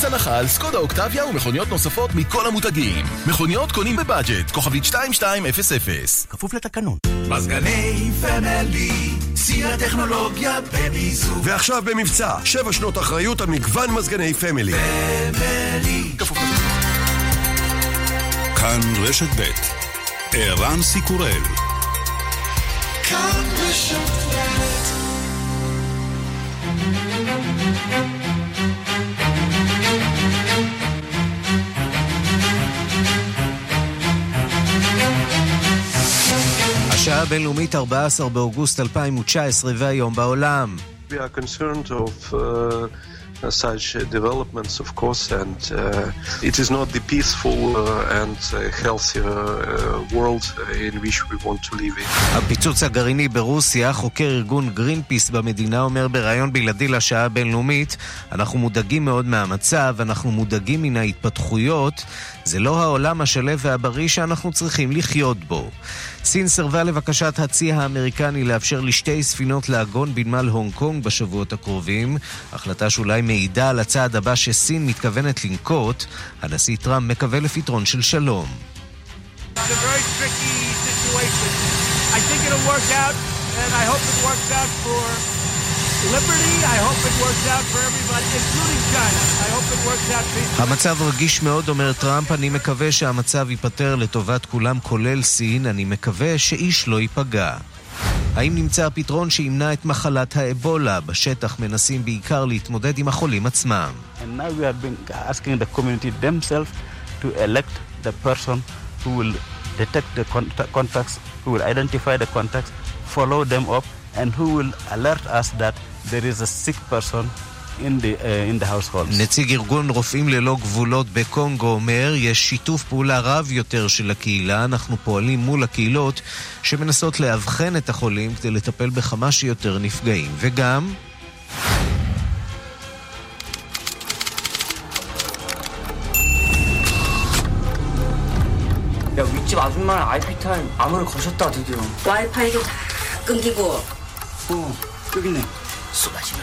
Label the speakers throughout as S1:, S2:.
S1: 50% הנחה על סקודה אוקטביה ומכוניות נוספות מכל המותגים. מכוניות קונים בבאג'ט, כוכבית 2200.
S2: כפוף לתקנון.
S3: מזגני פמילי, שיא הטכנולוגיה במיזוג.
S4: ועכשיו במבצע, שבע שנות אחריות על מגוון מזגני פמילי.
S3: פמילי. כפוף לתקנון.
S5: כאן רשת ב' ערן סיקורל
S3: כאן רשת
S6: השעה הבינלאומית 14 באוגוסט 2019 והיום בעולם.
S7: We are concerned of uh, such developments, of course, and uh, it is not the peaceful uh, and healthy world in which we want to live in.
S6: הפיצוץ הגרעיני ברוסיה, חוקר ארגון גרינפיס במדינה אומר בריאיון בלעדי לשעה הבינלאומית אנחנו מודאגים מאוד מהמצב, אנחנו מודאגים מן ההתפתחויות, זה לא העולם השלו והבריא שאנחנו צריכים לחיות בו. סין סירבה לבקשת הצי האמריקני לאפשר לשתי ספינות לעגון בנמל הונג קונג בשבועות הקרובים, החלטה שאולי מעידה על הצעד הבא שסין מתכוונת לנקוט. הנשיא טראמפ מקווה לפתרון של שלום. המצב רגיש מאוד, אומר טראמפ, אני מקווה שהמצב ייפתר לטובת כולם, כולל סין, אני מקווה שאיש לא ייפגע. האם נמצא הפתרון שימנע את מחלת האבולה? בשטח מנסים בעיקר להתמודד עם החולים עצמם.
S8: follow them up, and who will alert us that there is a sick person in the, uh, in the household.
S6: נציג ארגון רופאים ללא גבולות בקונגו אומר, יש שיתוף פעולה רב יותר של הקהילה, אנחנו פועלים מול הקהילות שמנסות לאבחן את החולים כדי לטפל בכמה שיותר נפגעים. וגם...
S9: 야 윗집 아줌마는 IP 타임 암호를 거셨다 드디어
S10: 와이파이도 다 끊기고
S9: 어 여기 있네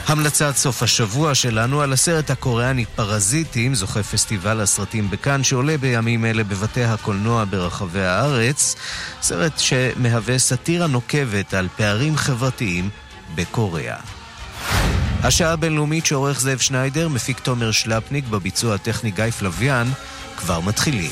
S6: המלצת סוף השבוע שלנו על הסרט הקוריאני פרזיטים, זוכה פסטיבל הסרטים בכאן, שעולה בימים אלה בבתי הקולנוע ברחבי הארץ. סרט שמהווה סאטירה נוקבת על פערים חברתיים בקוריאה. השעה הבינלאומית שעורך זאב שניידר, מפיק תומר שלפניק, בביצוע הטכני גיא פלוויאן, כבר מתחילים.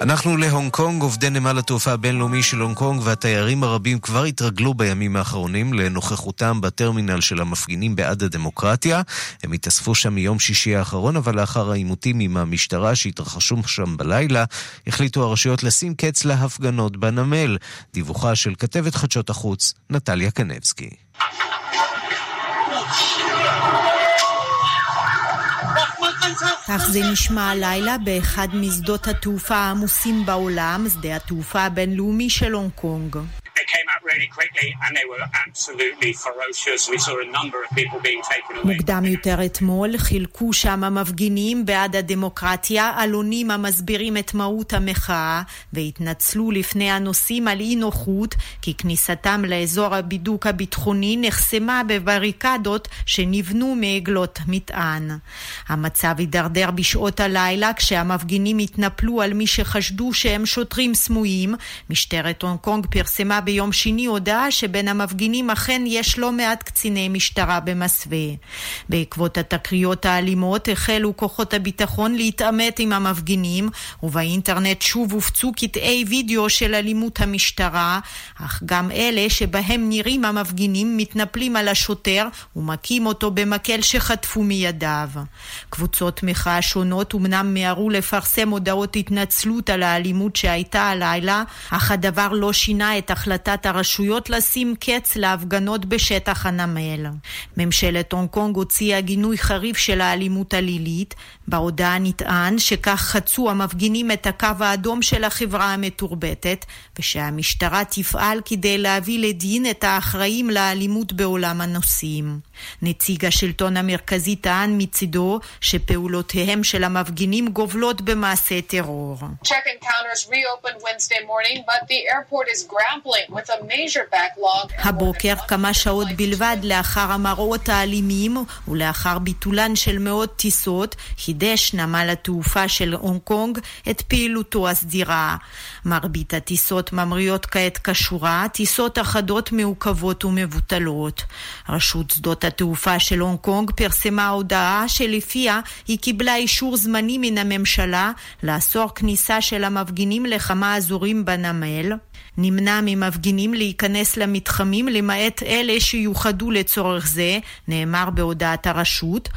S6: אנחנו להונג קונג, עובדי נמל התעופה הבינלאומי של הונג קונג והתיירים הרבים כבר התרגלו בימים האחרונים לנוכחותם בטרמינל של המפגינים בעד הדמוקרטיה. הם התאספו שם מיום שישי האחרון, אבל לאחר העימותים עם המשטרה שהתרחשו שם בלילה, החליטו הרשויות לשים קץ להפגנות בנמל. דיווחה של כתבת חדשות החוץ, נטליה קנבסקי.
S11: כך זה נשמע הלילה באחד משדות התעופה העמוסים בעולם, שדה התעופה הבינלאומי של הונג קונג. מוקדם יותר אתמול חילקו שם המפגינים בעד הדמוקרטיה עלונים המסבירים את מהות המחאה והתנצלו לפני הנוסעים על אי נוחות כי כניסתם לאזור הבידוק הביטחוני נחסמה בבריקדות שנבנו מעגלות מטען. המצב הידרדר בשעות הלילה כשהמפגינים התנפלו על מי שחשדו שהם שוטרים סמויים. משטרת הונג קונג פרסמה ביום שני הודעה שבין המפגינים אכן יש לא מעט קציני משטרה במסווה. בעקבות התקריות האלימות החלו כוחות הביטחון להתעמת עם המפגינים, ובאינטרנט שוב הופצו קטעי וידאו של אלימות המשטרה, אך גם אלה שבהם נראים המפגינים מתנפלים על השוטר ומכים אותו במקל שחטפו מידיו. קבוצות מחאה שונות אמנם מיהרו לפרסם הודעות התנצלות על האלימות שהייתה הלילה, אך הדבר לא שינה את החלטת הרשויות לשים קץ להפגנות בשטח הנמל. ממשלת הונג קונג הוציאה גינוי חריף של האלימות הלילית. בהודעה נטען שכך חצו המפגינים את הקו האדום של החברה המתורבתת, ושהמשטרה תפעל כדי להביא לדין את האחראים לאלימות בעולם הנוסעים. נציג השלטון המרכזי טען מצידו שפעולותיהם של המפגינים גובלות במעשה טרור. הבוקר, כמה שעות בלבד לאחר המראות האלימים ולאחר ביטולן של מאות טיסות, חידש נמל התעופה של הונג קונג את פעילותו הסדירה. מרבית הטיסות ממריאות כעת כשורה, טיסות אחדות מעוכבות ומבוטלות. רשות שדות התעופה של הונג קונג פרסמה הודעה שלפיה היא קיבלה אישור זמני מן הממשלה לאסור כניסה של המפגינים לכמה אזורים בנמל. נמנע ממפגינים להיכנס למתחמים למעט אלה שיוחדו לצורך זה, נאמר בהודעת הרשות.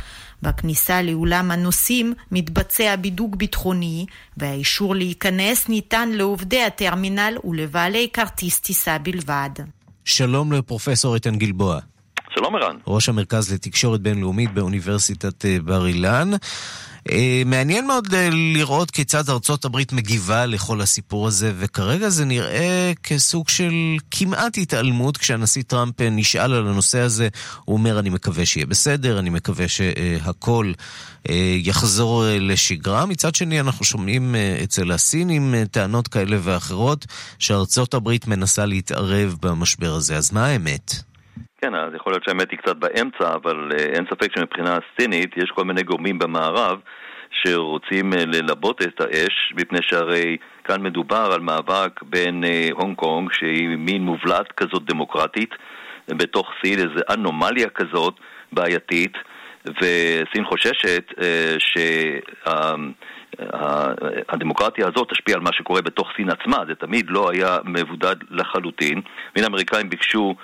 S11: בכניסה לאולם הנוסעים מתבצע בידוק ביטחוני, והאישור להיכנס ניתן לעובדי הטרמינל ולבעלי כרטיס טיסה בלבד.
S6: שלום לפרופסור איתן גלבוע.
S2: שלום ערן.
S6: ראש המרכז לתקשורת בינלאומית באוניברסיטת אה, בר אילן. אה, מעניין מאוד אה, לראות כיצד ארצות הברית מגיבה לכל הסיפור הזה, וכרגע זה נראה כסוג של כמעט התעלמות כשהנשיא טראמפ נשאל על הנושא הזה, הוא אומר אני מקווה שיהיה בסדר, אני מקווה שהכל יחזור לשגרה. מצד שני אנחנו שומעים אצל הסינים טענות כאלה ואחרות שארצות הברית מנסה להתערב במשבר הזה, אז מה האמת?
S2: כן, אז יכול להיות שהאמת היא קצת באמצע, אבל uh, אין ספק שמבחינה סצנית יש כל מיני גורמים במערב שרוצים uh, ללבות את האש, מפני שהרי כאן מדובר על מאבק בין uh, הונג קונג, שהיא מין מובלעת כזאת דמוקרטית, בתוך סין, איזו אנומליה כזאת בעייתית, וסין חוששת uh, שהדמוקרטיה הזאת תשפיע על מה שקורה בתוך סין עצמה, זה תמיד לא היה מבודד לחלוטין. מן האמריקאים ביקשו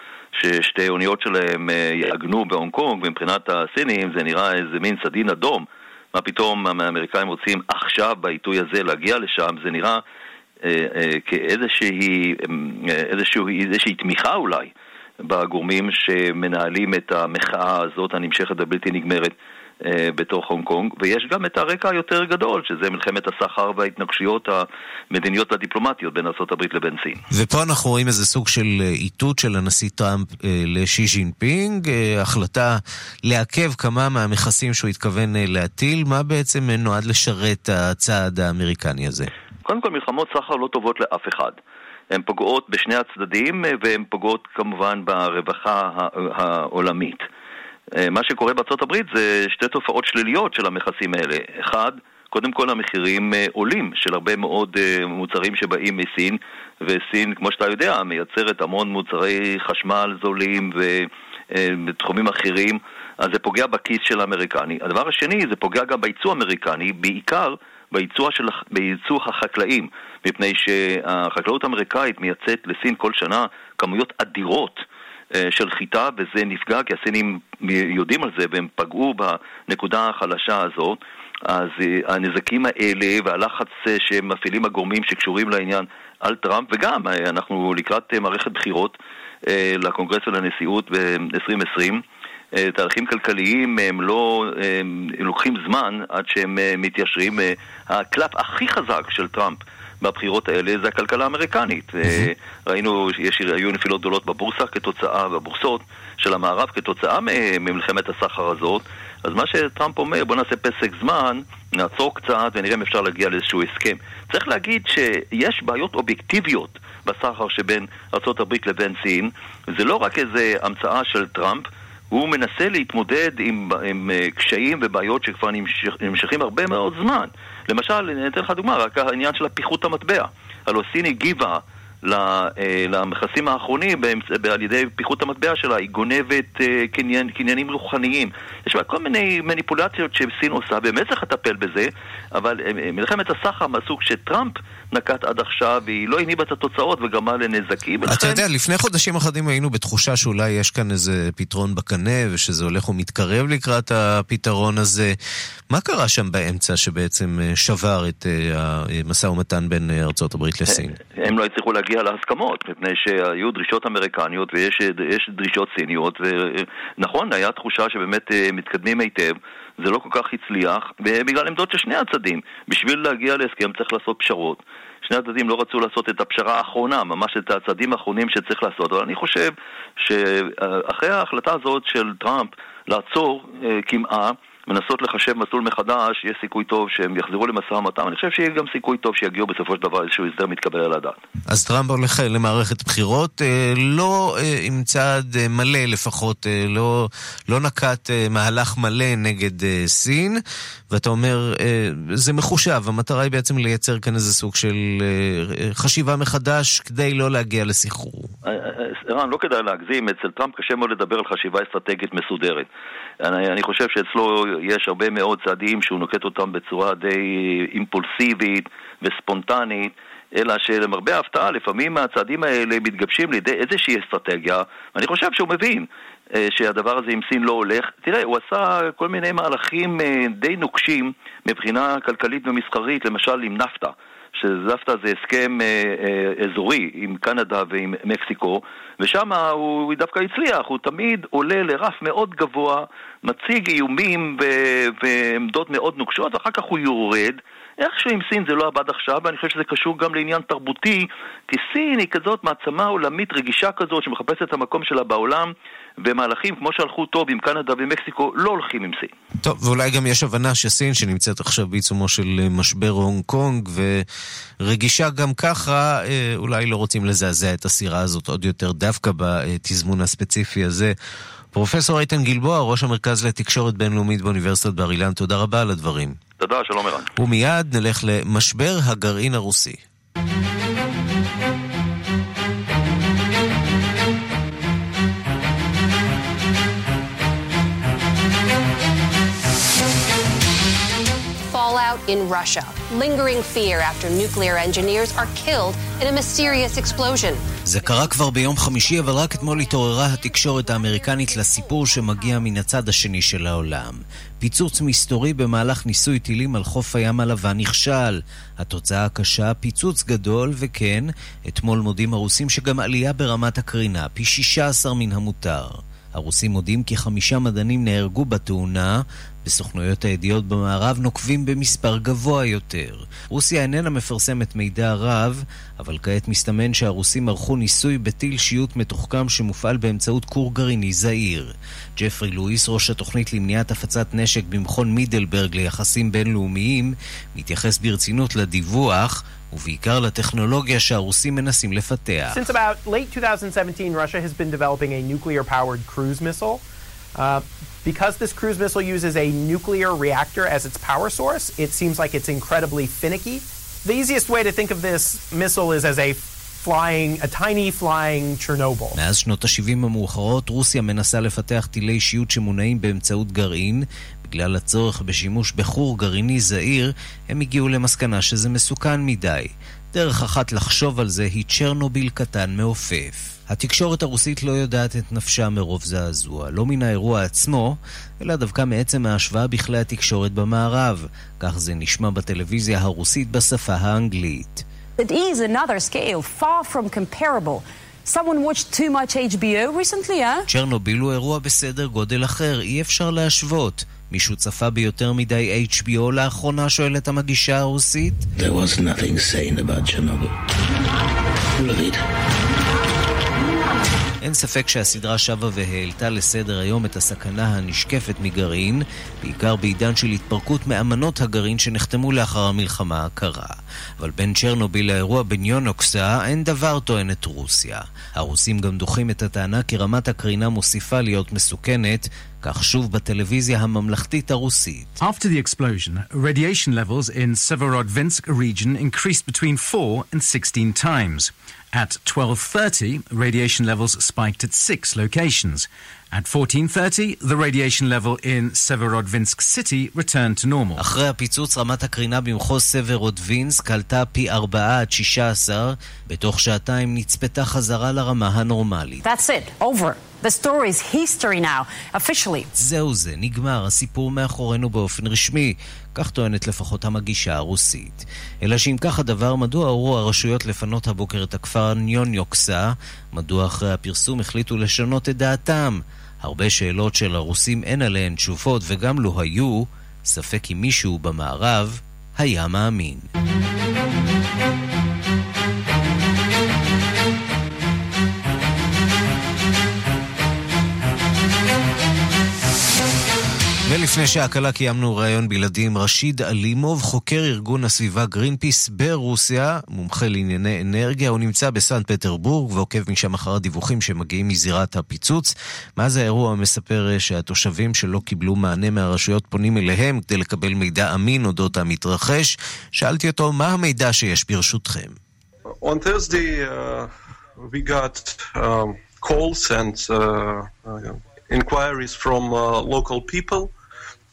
S2: ששתי אוניות שלהם אה, יעגנו בהונג קונג, ומבחינת הסינים זה נראה איזה מין סדין אדום. מה פתאום האמריקאים רוצים עכשיו בעיתוי הזה להגיע לשם, זה נראה אה, אה, כאיזושהי איזושהי, איזושהי תמיכה אולי בגורמים שמנהלים את המחאה הזאת הנמשכת הבלתי נגמרת אה, בתוך הונג קונג, ויש גם את הרקע היותר גדול, שזה מלחמת הסחר וההתנגשויות המדיניות והדיפלומטיות בין ארה"ב לבין סין.
S6: ופה אנחנו רואים איזה סוג של אה, איתות של הנשיא טראמפ אה, לשי ז'ינפינג, החלטה לעכב כמה מהמכסים שהוא התכוון להטיל, מה בעצם נועד לשרת הצעד האמריקני הזה?
S2: קודם כל, מלחמות סחר לא טובות לאף אחד. הן פוגעות בשני הצדדים והן פוגעות כמובן ברווחה העולמית. אה, מה שקורה בארצות הברית זה שתי תופעות שליליות של המכסים האלה. אחד, קודם כל המחירים אה, עולים של הרבה מאוד אה, מוצרים שבאים מסין, וסין, כמו שאתה יודע, מייצרת המון מוצרי חשמל זולים ובתחומים אחרים, אז זה פוגע בכיס של האמריקני. הדבר השני, זה פוגע גם בייצוא האמריקני, בעיקר בייצוא, של, בייצוא החקלאים, מפני שהחקלאות האמריקאית מייצאת לסין כל שנה כמויות אדירות של חיטה, וזה נפגע כי הסינים יודעים על זה והם פגעו בנקודה החלשה הזאת. אז אה, הנזקים האלה והלחץ אה, שמפעילים הגורמים שקשורים לעניין על טראמפ, וגם אנחנו לקראת מערכת בחירות לקונגרס ולנשיאות ב-2020. תהליכים כלכליים הם לא, הם לוקחים זמן עד שהם מתיישרים. הקלף הכי חזק של טראמפ בבחירות האלה זה הכלכלה האמריקנית. ראינו שהיו נפילות גדולות בבורסה כתוצאה, בבורסות של המערב כתוצאה ממלחמת הסחר הזאת. אז מה שטראמפ אומר, בוא נעשה פסק זמן, נעצור קצת ונראה אם אפשר להגיע לאיזשהו הסכם. צריך להגיד שיש בעיות אובייקטיביות בסחר שבין ארה"ב לבין סין. זה לא רק איזו המצאה של טראמפ, הוא מנסה להתמודד עם, עם uh, קשיים ובעיות שכבר נמשכים הרבה מאוד זמן. למשל, אני אתן לך דוגמה, רק העניין של הפיחות המטבע. הלוא סין הגיבה אה, למכסים האחרונים על ידי פיחות המטבע שלה, היא גונבת אה, קניין, קניינים רוחניים. יש בה כל מיני מניפולציות שסין עושה, באמת צריך לטפל בזה, אבל אה, מלחמת הסחר מהסוג שטראמפ נקט עד עכשיו, והיא לא הניבה את התוצאות וגרמה לנזקים.
S6: אתה יודע, לפני חודשים אחדים היינו בתחושה שאולי יש כאן איזה פתרון בקנה, ושזה הולך ומתקרב לקראת הפתרון הזה. מה קרה שם באמצע שבעצם שבר את המשא ומתן בין ארצות הברית לסין?
S2: הם לא הצליחו להגיע... להסכמות, מפני שהיו דרישות אמריקניות ויש דרישות סיניות, ונכון, היה תחושה שבאמת אה, מתקדמים היטב, זה לא כל כך הצליח, בגלל עמדות של שני הצדדים. בשביל להגיע להסכם צריך לעשות פשרות. שני הצדדים לא רצו לעשות את הפשרה האחרונה, ממש את הצעדים האחרונים שצריך לעשות, אבל אני חושב שאחרי ההחלטה הזאת של טראמפ, לעצור קמעה מנסות לחשב מסלול מחדש, יש סיכוי טוב שהם יחזרו למשא ומתן, אני חושב שיהיה גם סיכוי טוב שיגיעו בסופו של דבר איזשהו הסדר מתקבל על הדעת.
S6: אז טראמפ הולך למערכת בחירות, אה, לא אה, עם צעד אה, מלא לפחות, לא, לא נקט מהלך מלא נגד סין, ואתה אומר, זה מחושב, המטרה היא בעצם לייצר כאן איזה סוג של חשיבה מחדש כדי לא להגיע לסחרור.
S2: ערן, לא כדאי להגזים, אצל טראמפ קשה מאוד לדבר על חשיבה אסטרטגית מסודרת. אני, אני חושב שאצלו יש הרבה מאוד צעדים שהוא נוקט אותם בצורה די אימפולסיבית וספונטנית, אלא שלמרבה ההפתעה, לפעמים הצעדים האלה מתגבשים לידי איזושהי אסטרטגיה, ואני חושב שהוא מבין אה, שהדבר הזה עם סין לא הולך. תראה, הוא עשה כל מיני מהלכים אה, די נוקשים מבחינה כלכלית ומסחרית, למשל עם נפטה. שזפטה זה הסכם אה, אה, אזורי עם קנדה ועם מקסיקו, ושם הוא דווקא הצליח, הוא תמיד עולה לרף מאוד גבוה, מציג איומים ו- ועמדות מאוד נוקשות, ואחר כך הוא יורד. איכשהו עם סין זה לא עבד עכשיו, ואני חושב שזה קשור גם לעניין תרבותי, כי סין היא כזאת מעצמה עולמית רגישה כזאת שמחפשת את המקום שלה בעולם, ומהלכים כמו שהלכו טוב עם קנדה ומקסיקו לא הולכים עם סין.
S6: טוב, ואולי גם יש הבנה שסין, שנמצאת עכשיו בעיצומו של אה, משבר הונג קונג, ורגישה גם ככה, אה, אולי לא רוצים לזעזע את הסירה הזאת עוד יותר דווקא בתזמון הספציפי הזה. פרופסור איתן גלבוע, ראש המרכז לתקשורת בינלאומית באוניברסיטת בר אילן, תודה רבה על הדברים.
S2: תודה, שלום ערן.
S6: ומיד נלך למשבר הגרעין הרוסי.
S12: In Russia. Lingering fear after nuclear engineers are killed in a mysterious explosion.
S6: זה קרה כבר ביום חמישי, אבל רק אתמול התעוררה התקשורת האמריקנית לסיפור שמגיע מן הצד השני של העולם. פיצוץ מסתורי במהלך ניסוי טילים על חוף הים הלבן נכשל. התוצאה הקשה, פיצוץ גדול, וכן, אתמול מודים הרוסים שגם עלייה ברמת הקרינה, פי 16 מן המותר. הרוסים מודים כי חמישה מדענים נהרגו בתאונה, בסוכנויות הידיעות במערב נוקבים במספר גבוה יותר. רוסיה איננה מפרסמת מידע רב, אבל כעת מסתמן שהרוסים ערכו ניסוי בטיל שיוט מתוחכם שמופעל באמצעות כור גרעיני זעיר. ג'פרי לואיס, ראש התוכנית למניעת הפצת נשק במכון מידלברג ליחסים בינלאומיים, מתייחס ברצינות לדיווח ובעיקר לטכנולוגיה שהרוסים מנסים לפתח.
S13: Since about late 2017, Russia has been developing a nuclear-powered cruise missile. Uh, because this cruise missile uses a nuclear reactor as its power source, it seems like it's incredibly finicky. The easiest way to think of this missile is as a flying, a tiny flying Chernobyl.
S6: מאז שנות ה-70 המאוחרות, רוסיה מנסה לפתח טילי שיוט שמונעים באמצעות גרעין. בגלל הצורך בשימוש בחור גרעיני זעיר, הם הגיעו למסקנה שזה מסוכן מדי. דרך אחת לחשוב על זה היא צ'רנוביל קטן מעופף. התקשורת הרוסית לא יודעת את נפשה מרוב זעזוע, לא מן האירוע עצמו, אלא דווקא מעצם ההשוואה בכלי התקשורת במערב. כך זה נשמע בטלוויזיה הרוסית בשפה האנגלית.
S14: It is another scale, far from comparable. Someone watched too much HBO recently, eh?
S6: צ'רנוביל הוא אירוע בסדר גודל אחר, אי אפשר להשוות. מישהו צפה ביותר מדי HBO לאחרונה, שואלת המגישה הרוסית? There was nothing sane about Chernobyl. אין ספק שהסדרה שבה והעלתה לסדר היום את הסכנה הנשקפת מגרעין, בעיקר בעידן של התפרקות מאמנות הגרעין שנחתמו לאחר המלחמה הקרה. אבל בין צ'רנוביל לאירוע בניונוקסה אין דבר, טוענת רוסיה. הרוסים גם דוחים את הטענה כי רמת הקרינה מוסיפה להיות מסוכנת, כך שוב בטלוויזיה הממלכתית הרוסית.
S15: After the explosion, radiation levels in Severodvinsk region increased between 4 and 16 times. At 12.30, radiation levels spiked at six locations. At 14.30, the radiation level in Severodvinsk city returned to normal.
S6: אחרי הפיצוץ, רמת הקרינה במחוז סברודווינסק עלתה פי 4 עד 16. בתוך שעתיים נצפתה חזרה לרמה הנורמלית.
S14: That's it, over. The story is history now, officially.
S6: זהו זה, נגמר, הסיפור מאחורינו באופן רשמי. כך טוענת לפחות המגישה הרוסית. אלא שאם כך הדבר, מדוע הורו הרשויות לפנות הבוקר את הכפר ניוניוקסה? מדוע אחרי הפרסום החליטו לשנות את דעתם? הרבה שאלות של הרוסים אין עליהן תשובות, וגם לו היו, ספק אם מישהו במערב היה מאמין. לפני שעה קלה קיימנו ראיון בלעדי עם רשיד אלימוב, חוקר ארגון הסביבה גרינפיס ברוסיה, מומחה לענייני אנרגיה, הוא נמצא בסנט פטרבורג ועוקב משם אחר הדיווחים שמגיעים מזירת הפיצוץ. מאז האירוע מספר שהתושבים שלא קיבלו מענה מהרשויות פונים אליהם כדי לקבל מידע אמין אודות המתרחש. שאלתי אותו מה המידע שיש ברשותכם.
S7: On Thursday, uh, we got um, calls and uh, uh, inquiries from uh, local people,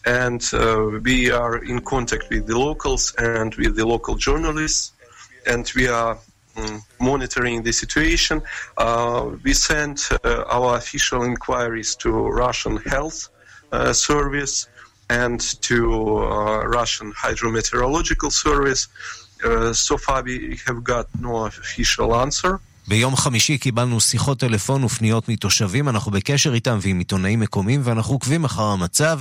S7: and uh, we are in contact with the locals and with the local journalists, and we are um, monitoring the situation. Uh, we sent uh, our official inquiries to Russian Health uh, Service and to uh, Russian Hydrometeorological Service. Uh, so far, we have got no official answer.
S6: ביום חמישי קיבלנו שיחות טלפון ופניות מתושבים, אנחנו בקשר איתם ועם עיתונאים מקומיים ואנחנו עוקבים אחר המצב.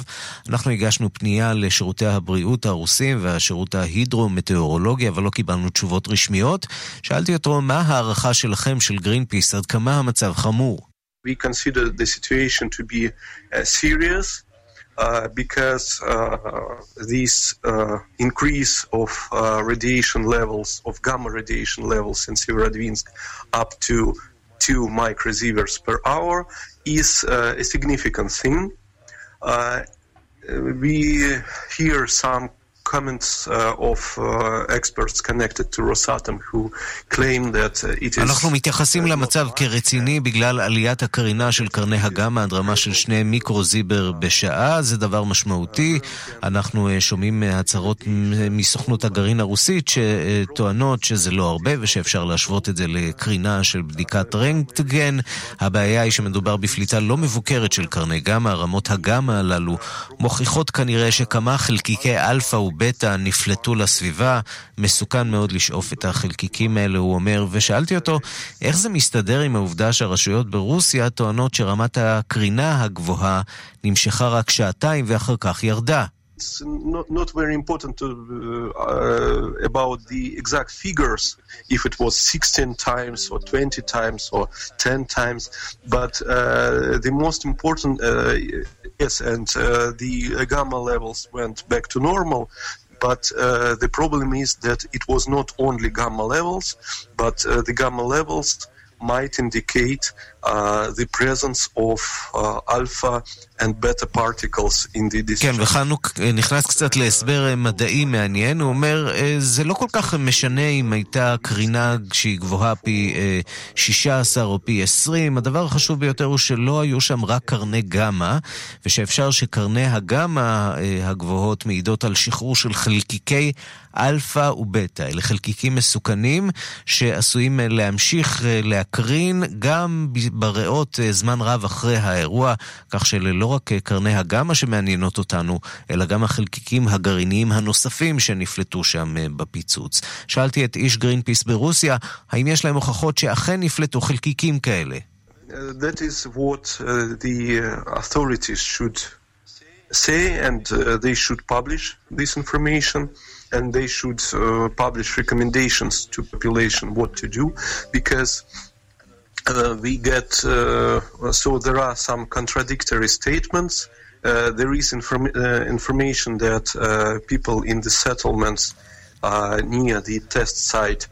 S6: אנחנו הגשנו פנייה לשירותי הבריאות הרוסים והשירות ההידרו-מטאורולוגי, אבל לא קיבלנו תשובות רשמיות. שאלתי אותו, מה ההערכה שלכם, של גרינפיס, עד כמה המצב חמור?
S7: We consider the situation to be uh, serious. Uh, because uh, this uh, increase of radiation levels, of gamma radiation levels in Severodvinsk up to 2 microsieverts per hour is a significant thing. we hear some comments uh, of uh, experts connected to Rosatom who claim that uh, it is...
S6: אנחנו מתייחסים למצב כרציני בגלל עליית הקרינה של קרני הגמא עד רמה של שני מיקרוזיבר בשעה, זה דבר משמעותי. אנחנו שומעים הצהרות מסוכנות הגרעין הרוסית שטוענות שזה לא הרבה ושאפשר להשוות את זה לקרינה של בדיקת רנטגן. הבעיה היא שמדובר בפליטה לא מבוקרת של קרני גמא, רמות הגמא הללו מוכיחות כנראה שכמה חלקיקי אלפא ובטא נפלטו לסביבה, מסוכן מאוד לשאוף את החלקיקים האלה, הוא אומר, ושאלתי אותו איך זה מסתדר עם העובדה שהרשויות ברוסיה טוענות שרמת הקרינה הגבוהה נמשכה רק שעתיים ואחר כך ירדה.
S7: It's not, not very important to, uh, about the exact figures, if it was 16 times or 20 times or 10 times, but uh, the most important, uh, yes, and uh, the gamma levels went back to normal. But uh, the problem is that it was not only gamma levels, but the gamma levels might indicate the presence of uh, alpha and beta particles in the discharge.
S6: כן, וחנוק נכנס קצת להסבר מדעי מעניין. הוא אומר, זה לא כל כך משנה אם הייתה קרינה שהיא גבוהה פי 16 או פי 20. הדבר החשוב ביותר הוא שלא היו שם רק קרני גמא, ושאפשר שקרני הגמא הגבוהות מעידות על שחרור של חלקיקי אלפא ובטא. אלה חלקיקים מסוכנים שעשויים להמשיך להקרין גם בריאות זמן רב אחרי האירוע, כך שללא רק קרני הגמא שמעניינות אותנו, אלא גם החלקיקים הגרעיניים הנוספים שנפלטו שם בפיצוץ. שאלתי את איש גרינפיס ברוסיה, האם יש להם הוכחות שאכן נפלטו חלקיקים כאלה?
S7: that is what uh, the authorities should say and uh, they should publish this information and they should uh, publish recommendations to population what to do because uh, we get uh, so there are some contradictory statements. Uh, there is inform- information that people in the settlements near the test site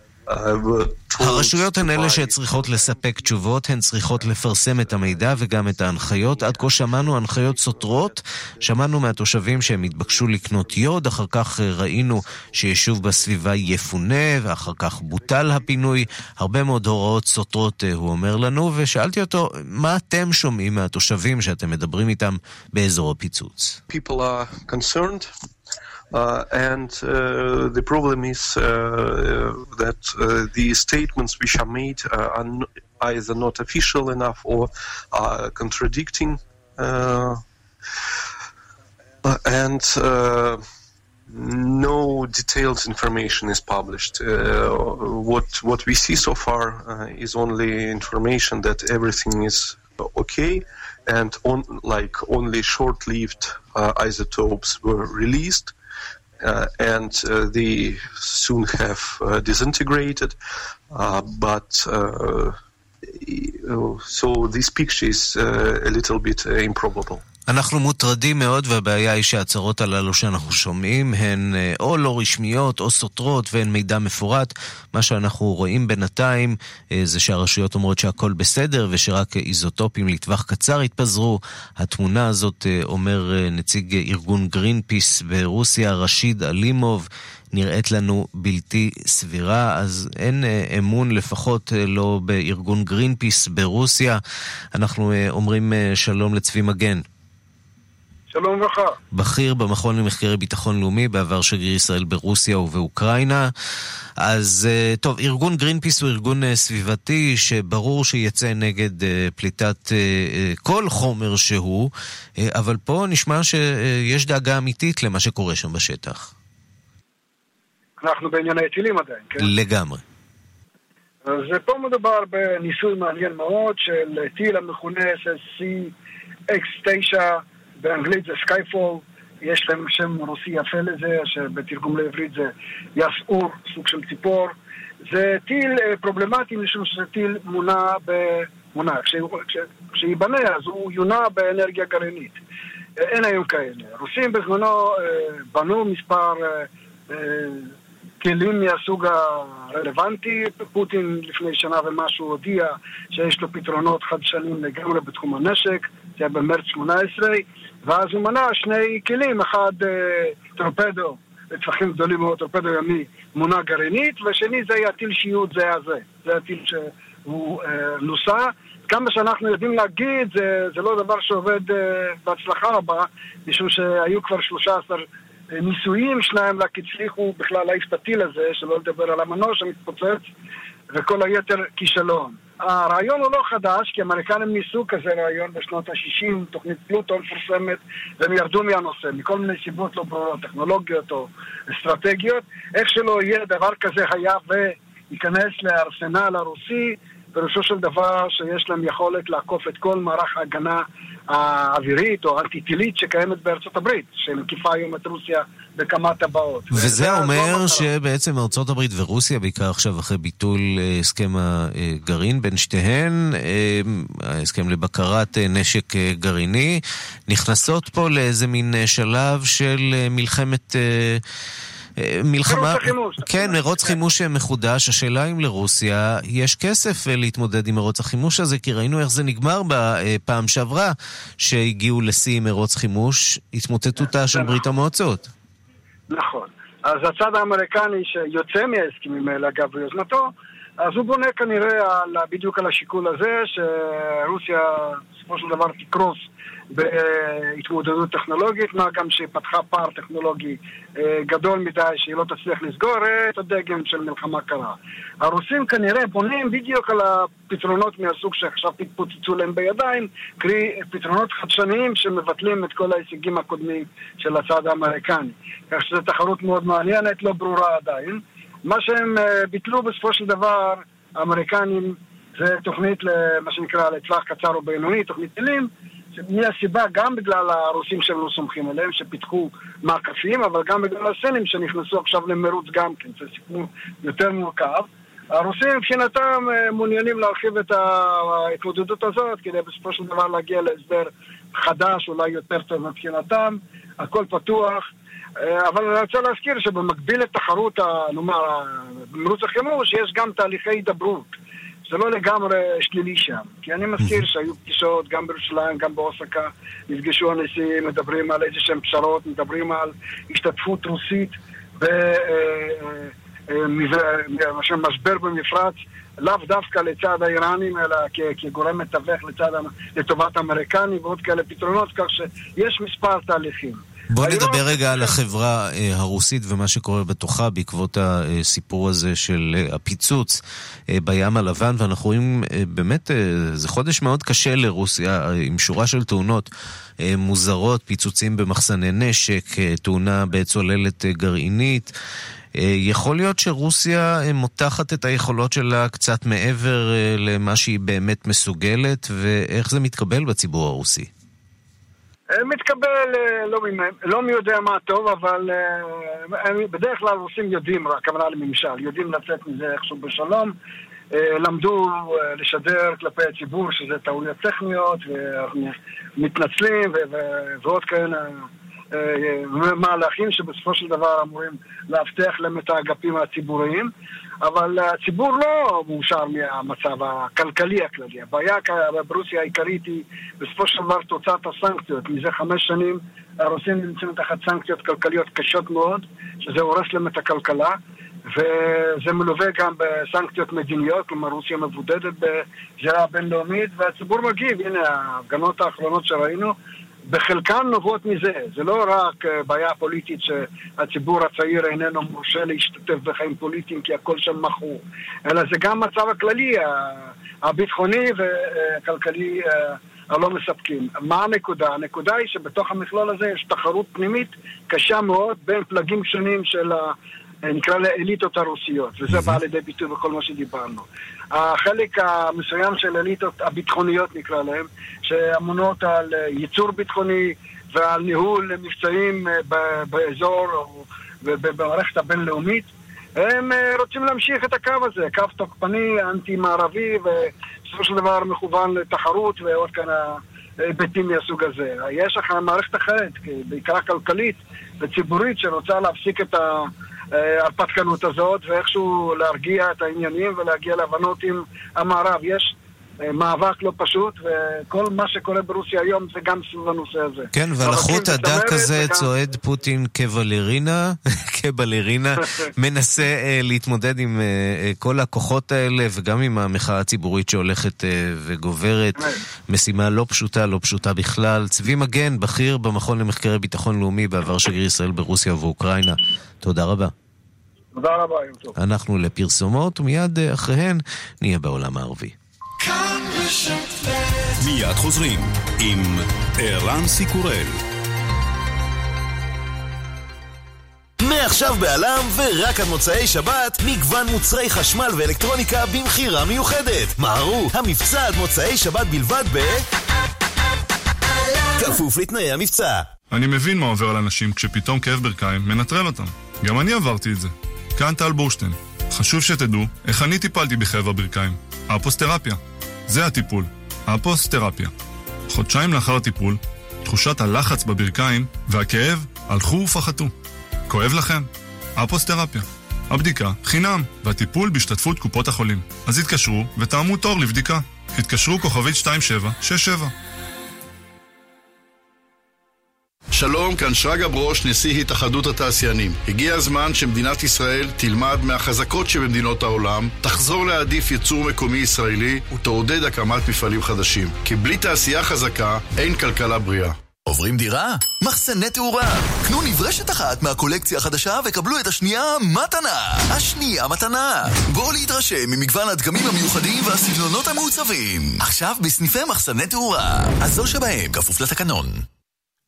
S6: הרשויות הן אלה שצריכות לספק תשובות, הן צריכות לפרסם את המידע וגם את ההנחיות. עד כה שמענו הנחיות סותרות, שמענו מהתושבים שהם התבקשו לקנות יוד, אחר כך ראינו שיישוב בסביבה יפונה, ואחר כך בוטל הפינוי. הרבה מאוד הוראות סותרות, הוא אומר לנו, ושאלתי אותו, מה אתם שומעים מהתושבים שאתם מדברים איתם באזור הפיצוץ?
S7: People are concerned. Uh, and uh, the problem is uh, uh that uh, the statements which are made uh, are n- either not official enough or are contradicting. and no detailed information is published. what what we see so far is only information that everything is okay, and on, like only short-lived isotopes were released. Uh, and uh, they soon have uh, disintegrated. but so this picture is a little bit improbable.
S6: אנחנו מוטרדים מאוד, והבעיה היא שההצהרות הללו שאנחנו שומעים הן אה, או לא רשמיות או סותרות ואין מידע מפורט. מה שאנחנו רואים בינתיים אה, זה שהרשויות אומרות שהכל בסדר ושרק איזוטופים לטווח קצר התפזרו. התמונה הזאת, אה, אומר נציג ארגון גרין פיס ברוסיה, רשיד אלימוב, נראית לנו בלתי סבירה, אז אין אמון לפחות לא בארגון גרינפיס ברוסיה. אנחנו אומרים שלום לצבי מגן.
S16: שלום וברכה.
S6: בכיר במכון למחקרי ביטחון לאומי, בעבר שגריר ישראל ברוסיה ובאוקראינה. אז אה, טוב, ארגון גרינפיס הוא ארגון אה, סביבתי שברור שיצא נגד אה, פליטת כל חומר שהוא, אבל פה נשמע שיש דאגה אמיתית למה שקורה שם בשטח.
S16: אנחנו בענייני טילים עדיין, כן?
S6: לגמרי.
S16: אז פה מדובר בניסוי מעניין מאוד של טיל המכונה SSC-X-9, באנגלית זה Skyfall, יש להם שם רוסי יפה לזה, שבתרגום לעברית זה יסעור, סוג של ציפור. זה טיל אה, פרובלמטי משום שזה טיל מונע ב... מונע. כשייבנה אז הוא יונע באנרגיה גרעינית. אה, אין היום כאלה. רוסים בזמנו אה, בנו מספר כלים מהסוג הרלוונטי. פוטין לפני שנה ומשהו הודיע שיש לו פתרונות חדשנים לגמרי בתחום הנשק, זה היה במרץ 18, ואז הוא מנה שני כלים, אחד אה, טורפדו לטווחים גדולים מאוד, טורפדו ימי מונה גרעינית, ושני זה היה טיל שיוט, זה היה זה. זה הטיל שהוא אה, נוסע. כמה שאנחנו יודעים להגיד, זה, זה לא דבר שעובד אה, בהצלחה רבה, משום שהיו כבר 13 ניסויים, שניים רק הצליחו בכלל להעיף את הטיל הזה, שלא לדבר על המנוע שמתפוצץ, וכל היתר כישלון. הרעיון הוא לא חדש, כי האמריקנים ניסו כזה רעיון בשנות ה-60, תוכנית פלוטו מפורסמת, והם ירדו מהנושא, מכל מיני סיבות לא ברורות, טכנולוגיות או אסטרטגיות. איך שלא יהיה, דבר כזה היה וייכנס לארסנל הרוסי, פירושו של דבר שיש להם יכולת לעקוף את כל מערך ההגנה האווירית או האנטי-טילית שקיימת בארצות הברית, שמקיפה היום את רוסיה בכמה טבעות.
S6: וזה אומר שבעצם ארצות הברית ורוסיה, בעיקר עכשיו אחרי ביטול אה, הסכם הגרעין בין שתיהן, אה, ההסכם לבקרת אה, נשק גרעיני, נכנסות פה לאיזה מין שלב של מלחמת... מלחמה...
S16: מרוץ החימוש.
S6: כן, מרוץ חימוש מחודש. השאלה אם לרוסיה יש כסף אה, להתמודד עם מרוץ החימוש הזה, כי ראינו איך זה נגמר בפעם שעברה, שהגיעו לשיא מרוץ חימוש, התמוטטותה של ברית המועצות.
S16: נכון. אז הצד האמריקני שיוצא מההסכמים האלה, אגב, ביוזמתו, אז הוא בונה כנראה על, בדיוק על השיקול הזה, שרוסיה בסופו של דבר תקרוס בהתמודדות טכנולוגית, מה גם שפתחה פער טכנולוגי אה, גדול מדי שהיא לא תצליח לסגור את הדגם של מלחמה קרה. הרוסים כנראה בונים בדיוק על הפתרונות מהסוג שעכשיו התפוצצו להם בידיים, קרי פתרונות חדשניים שמבטלים את כל ההישגים הקודמים של הצד האמריקני. כך שזו תחרות מאוד מעניינת, לא ברורה עדיין. מה שהם אה, ביטלו בסופו של דבר, האמריקנים, זה תוכנית למה שנקרא לטווח קצר או בינוני, תוכנית טילים, מהסיבה גם בגלל הרוסים שהם לא סומכים עליהם, שפיתחו מעקפים, אבל גם בגלל הסינים שנכנסו עכשיו למרוץ גם כן, זה סיפור יותר מורכב. הרוסים מבחינתם אה, מעוניינים להרחיב את ההתמודדות הזאת כדי בסופו של דבר להגיע להסדר חדש, אולי יותר טוב מבחינתם, הכל פתוח. אה, אבל אני רוצה להזכיר שבמקביל לתחרות, נאמר, במרוץ החימוש, יש גם תהליכי הידברות. זה לא לגמרי שלילי שם. כי אני מזכיר שהיו פגישות גם בירושלים, גם באוסקה, נפגשו הנשיאים, מדברים על איזה שהם פשרות, מדברים על השתתפות רוסית במשבר במפרץ, לאו דווקא לצד האיראנים, אלא כגורם מתווך לטובת האמריקנים ועוד כאלה פתרונות, כך שיש מספר תהליכים.
S6: בוא נדבר רגע על החברה אה, הרוסית ומה שקורה בתוכה בעקבות הסיפור הזה של אה, הפיצוץ אה, בים הלבן, ואנחנו רואים באמת, זה חודש מאוד קשה לרוסיה, עם שורה של תאונות מוזרות, פיצוצים במחסני נשק, תאונה בצוללת גרעינית. יכול להיות שרוסיה מותחת את היכולות שלה קצת מעבר למה שהיא באמת מסוגלת, ואיך זה מתקבל בציבור הרוסי?
S16: אה, מתקבל אה, לא, לא מי יודע מה טוב, אבל אה, בדרך כלל רוסים יודעים, הכוונה לממשל, יודעים לצאת מזה איכשהו בשלום. למדו לשדר כלפי הציבור שזה טעויות טכניות ומתנצלים ועוד כאלה מהלכים שבסופו של דבר אמורים להבטיח להם את האגפים הציבוריים אבל הציבור לא מאושר מהמצב הכלכלי הכללי. הבעיה ברוסיה העיקרית היא בסופו של דבר תוצאת הסנקציות. מזה חמש שנים הרוסים נמצאים תחת סנקציות כלכליות קשות מאוד, שזה הורס להם את הכלכלה. וזה מלווה גם בסנקציות מדיניות, כלומר רוסיה מבודדת בזירה הבינלאומית, והציבור מגיב, הנה ההפגנות האחרונות שראינו, בחלקן נובעות מזה. זה לא רק אה, בעיה פוליטית שהציבור הצעיר איננו מורשה להשתתף בחיים פוליטיים כי הכל שם מכור, אלא זה גם מצב הכללי, הביטחוני והכלכלי אה, הלא מספקים. מה הנקודה? הנקודה היא שבתוך המכלול הזה יש תחרות פנימית קשה מאוד בין פלגים שונים של נקרא לאליטות הרוסיות, וזה בא לידי ביטוי בכל מה שדיברנו. החלק המסוים של האליטות הביטחוניות נקרא להם, שאמונות על ייצור ביטחוני ועל ניהול מבצעים אה, באזור ובמערכת הבינלאומית, הם אה, רוצים להמשיך את הקו הזה, קו תוקפני, אנטי-מערבי, ובסופו של דבר מכוון לתחרות ועוד כמה היבטים מהסוג הזה. יש לך מערכת אחרת, בעיקרה כלכלית וציבורית, שרוצה להפסיק את ה... ההרפתקנות הזאת, ואיכשהו להרגיע את העניינים ולהגיע להבנות עם המערב. יש אה, מאבק לא פשוט, וכל מה שקורה ברוסיה היום זה גם סביב הנושא הזה.
S6: כן, ועל החוט הדק הזה וגם... צועד פוטין כבלרינה, כבלרינה, מנסה uh, להתמודד עם uh, כל הכוחות האלה, וגם עם המחאה הציבורית שהולכת uh, וגוברת. משימה לא פשוטה, לא פשוטה בכלל. צבי מגן, בכיר במכון למחקרי ביטחון לאומי, בעבר שגריר ישראל ברוסיה ובאוקראינה. תודה רבה.
S16: תודה רבה, יום טוב.
S6: אנחנו לפרסומות, ומיד אחריהן נהיה בעולם הערבי.
S5: מיד חוזרים עם ערן סיקורל.
S1: מעכשיו בעלם ורק עד מוצאי שבת, מגוון מוצרי חשמל ואלקטרוניקה במכירה מיוחדת. מהרו, המבצע עד מוצאי שבת בלבד ב... כפוף לתנאי המבצע.
S17: אני מבין מה עובר על אנשים כשפתאום כאב ברכיים מנטרל אותם. גם אני עברתי את זה. כאן טל בורשטיין. חשוב שתדעו איך אני טיפלתי בכאב הברכיים. אפוסטרפיה. זה הטיפול. אפוסטרפיה. חודשיים לאחר הטיפול, תחושת הלחץ בברכיים והכאב הלכו ופחתו. כואב לכם? אפוסטרפיה. הבדיקה חינם, והטיפול בהשתתפות קופות החולים. אז התקשרו ותאמו תור לבדיקה. התקשרו כוכבית 2767
S18: שלום, כאן שרגא ברוש, נשיא התאחדות התעשיינים. הגיע הזמן שמדינת ישראל תלמד מהחזקות שבמדינות העולם, תחזור להעדיף ייצור מקומי ישראלי ותעודד הקמת מפעלים חדשים. כי בלי תעשייה חזקה, אין כלכלה בריאה.
S1: עוברים דירה? מחסני תאורה. קנו נברשת אחת מהקולקציה החדשה וקבלו את השנייה מתנה. השנייה מתנה. בואו להתרשם ממגוון הדגמים המיוחדים והסגנונות המעוצבים. עכשיו בסניפי מחסני תאורה. הזו שבהם כפוף לתקנון.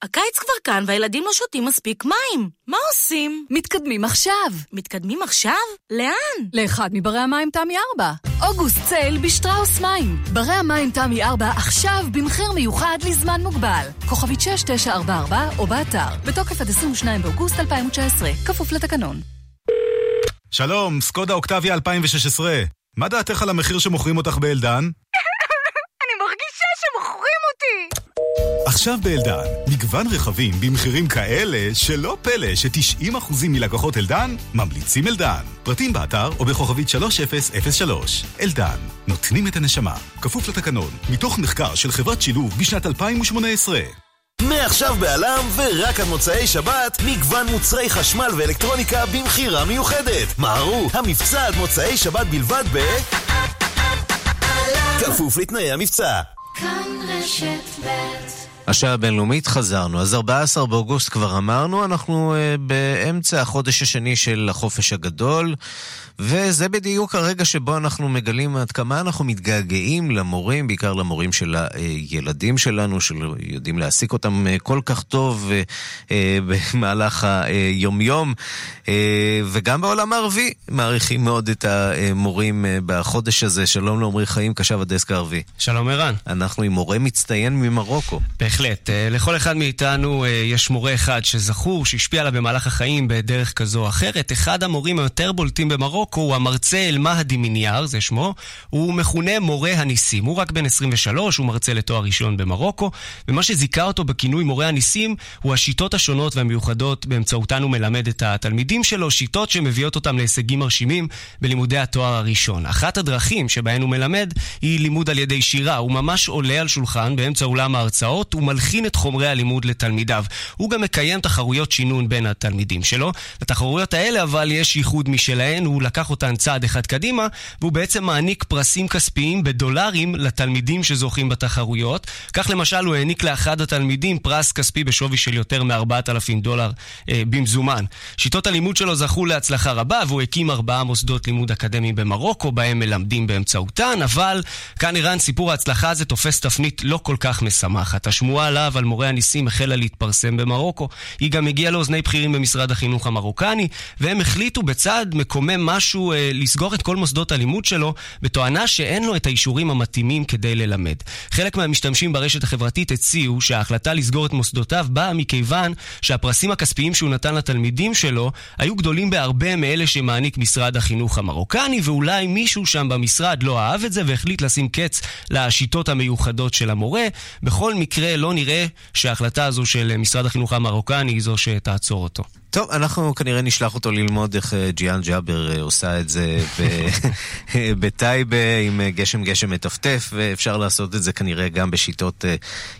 S19: הקיץ כבר כאן והילדים לא שותים מספיק מים. מה עושים?
S20: מתקדמים עכשיו.
S19: מתקדמים עכשיו? לאן?
S20: לאחד מברי המים תמי 4. אוגוסט צייל בשטראוס מים. ברי המים תמי 4 עכשיו במחיר מיוחד לזמן מוגבל. כוכבית 6944 או באתר. בתוקף עד 22 באוגוסט 2019. כפוף לתקנון.
S21: שלום, סקודה אוקטביה 2016. מה דעתך על המחיר שמוכרים אותך באלדן? עכשיו באלדן, מגוון רכבים במחירים כאלה שלא פלא ש-90% מלקוחות אלדן ממליצים אלדן. פרטים באתר או בכוכבית 3003. אלדן, נותנים את הנשמה. כפוף לתקנון, מתוך מחקר של חברת שילוב בשנת 2018.
S1: מעכשיו בעלם ורק עד מוצאי שבת, מגוון מוצרי חשמל ואלקטרוניקה במכירה מיוחדת. מהרו, המבצע עד מוצאי שבת בלבד ב... כפוף לתנאי המבצע. כאן רשת
S6: ב' השעה הבינלאומית חזרנו, אז 14 באוגוסט כבר אמרנו, אנחנו uh, באמצע החודש השני של החופש הגדול. וזה בדיוק הרגע שבו אנחנו מגלים עד כמה אנחנו מתגעגעים למורים, בעיקר למורים של הילדים שלנו, שיודעים להעסיק אותם אה, כל כך טוב אה, אה, במהלך היומיום. וגם בעולם הערבי מעריכים מאוד את המורים בחודש הזה. שלום לעמרי חיים, קשב הדסק הערבי.
S22: שלום ערן.
S6: אנחנו עם מורה מצטיין ממרוקו.
S22: בהחלט.
S23: אה, לכל אחד מאיתנו אה, יש מורה אחד שזכור, שהשפיע עליו במהלך החיים בדרך כזו או אחרת. אחד המורים היותר בולטים במרוקו הוא המרצה אל-מהדי מיניאר, זה שמו. הוא מכונה מורה הניסים. הוא רק בן 23, הוא מרצה לתואר ראשון במרוקו, ומה שזיכה אותו בכינוי מורה הניסים הוא השיטות השונות והמיוחדות באמצעותן הוא מלמד את התלמידים שלו, שיטות שמביאות אותם להישגים מרשימים בלימודי התואר הראשון. אחת הדרכים שבהן הוא מלמד היא לימוד על ידי שירה. הוא ממש עולה על שולחן באמצע אולם ההרצאות ומלחין את חומרי הלימוד לתלמידיו. הוא גם מקיים תחרויות שינון בין התלמידים שלו. לתחרויות האלה אבל יש ייחוד משלהן, הוא לקח אותן צעד אחד קדימה, והוא בעצם מעניק פרסים כספיים בדולרים לתלמידים שזוכים בתחרויות. כך למשל הוא העניק לאחד התלמידים פרס כספי בשווי של יותר מ-4,000 דולר אה, במזומן. שיטות הלימוד שלו זכו להצלחה רבה, והוא הקים ארבעה מוסדות לימוד אקדמיים במרוקו, בהם מלמדים באמצעותן, אבל כאן איראן סיפור ההצלחה הזה תופס תפנית לא כל כך משמחת. השמועה עליו, על מורה הניסים, החלה להתפרסם במרוקו. היא גם הגיעה לאוזני בכירים במשרד החינוך המרוקני, והם החליטו בצעד מקומם משהו אה, לסגור את כל מוסדות הלימוד שלו, בתואנה שאין לו את האישורים המתאימים כדי ללמד. חלק מהמשתמשים ברשת החברתית הציעו שההחלטה לסגור את מוסדותיו באה מכיוון שהפרסים הכספיים שהוא נתן לתלמידים שלו היו גדולים בהרבה מאלה שמעניק משרד החינוך המרוקני, ואולי מישהו שם במשרד לא אהב את זה והחליט לשים קץ לשיטות המיוחדות של המורה. בכל מקרה, לא נראה שההחלטה הזו של משרד החינוך המרוקני היא זו שתעצור אותו.
S6: טוב, אנחנו כנראה נשלח אותו ללמוד איך אה, ג'יאן ג'אבר אה, עושה את זה בטייבה עם אה, גשם גשם מטפטף, ואפשר לעשות את זה כנראה גם בשיטות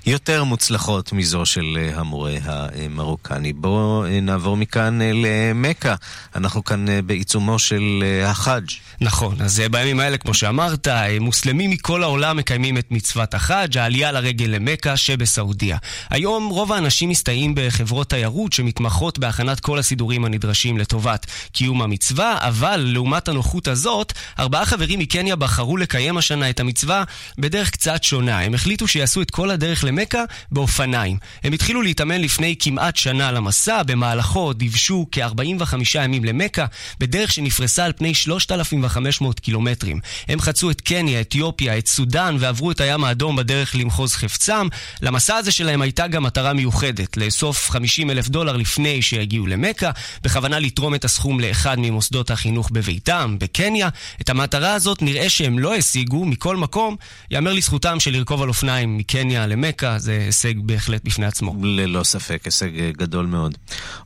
S6: יותר מוצלחות מזו של המורה המרוקני. בואו נעבור מכאן למכה. אנחנו כאן בעיצומו של החאג'.
S23: נכון, אז בימים האלה, כמו שאמרת, מוסלמים מכל העולם מקיימים את מצוות החאג', העלייה לרגל למכה שבסעודיה. היום רוב האנשים מסתייעים בחברות תיירות שמתמחות בהכנת כל הסידורים הנדרשים לטובת קיום המצווה, אבל לעומת הנוחות הזאת, ארבעה חברים מקניה בחרו לקיים השנה את המצווה בדרך קצת שונה. הם החליטו שיעשו את כל הדרך למכה באופניים. הם התחילו להתאמן לפני כמעט שנה למסע, במהלכו דיוושו כ-45 ימים למכה, בדרך שנפרסה על פני 3,500 קילומטרים. הם חצו את קניה, אתיופיה, את סודאן, ועברו את הים האדום בדרך למחוז חפצם. למסע הזה שלהם הייתה גם מטרה מיוחדת, לאסוף 50 אלף דולר לפני שהגיעו למכה, בכוונה לתרום את הסכום לאחד ממוסדות החינוך בביתם, בקניה. את המטרה הזאת נראה שהם לא השיגו, מכל מקום, יאמר לזכותם של לרכוב על אופניים מקניה למכה, זה הישג בהחלט בפני עצמו.
S6: ללא ספק, הישג גדול מאוד.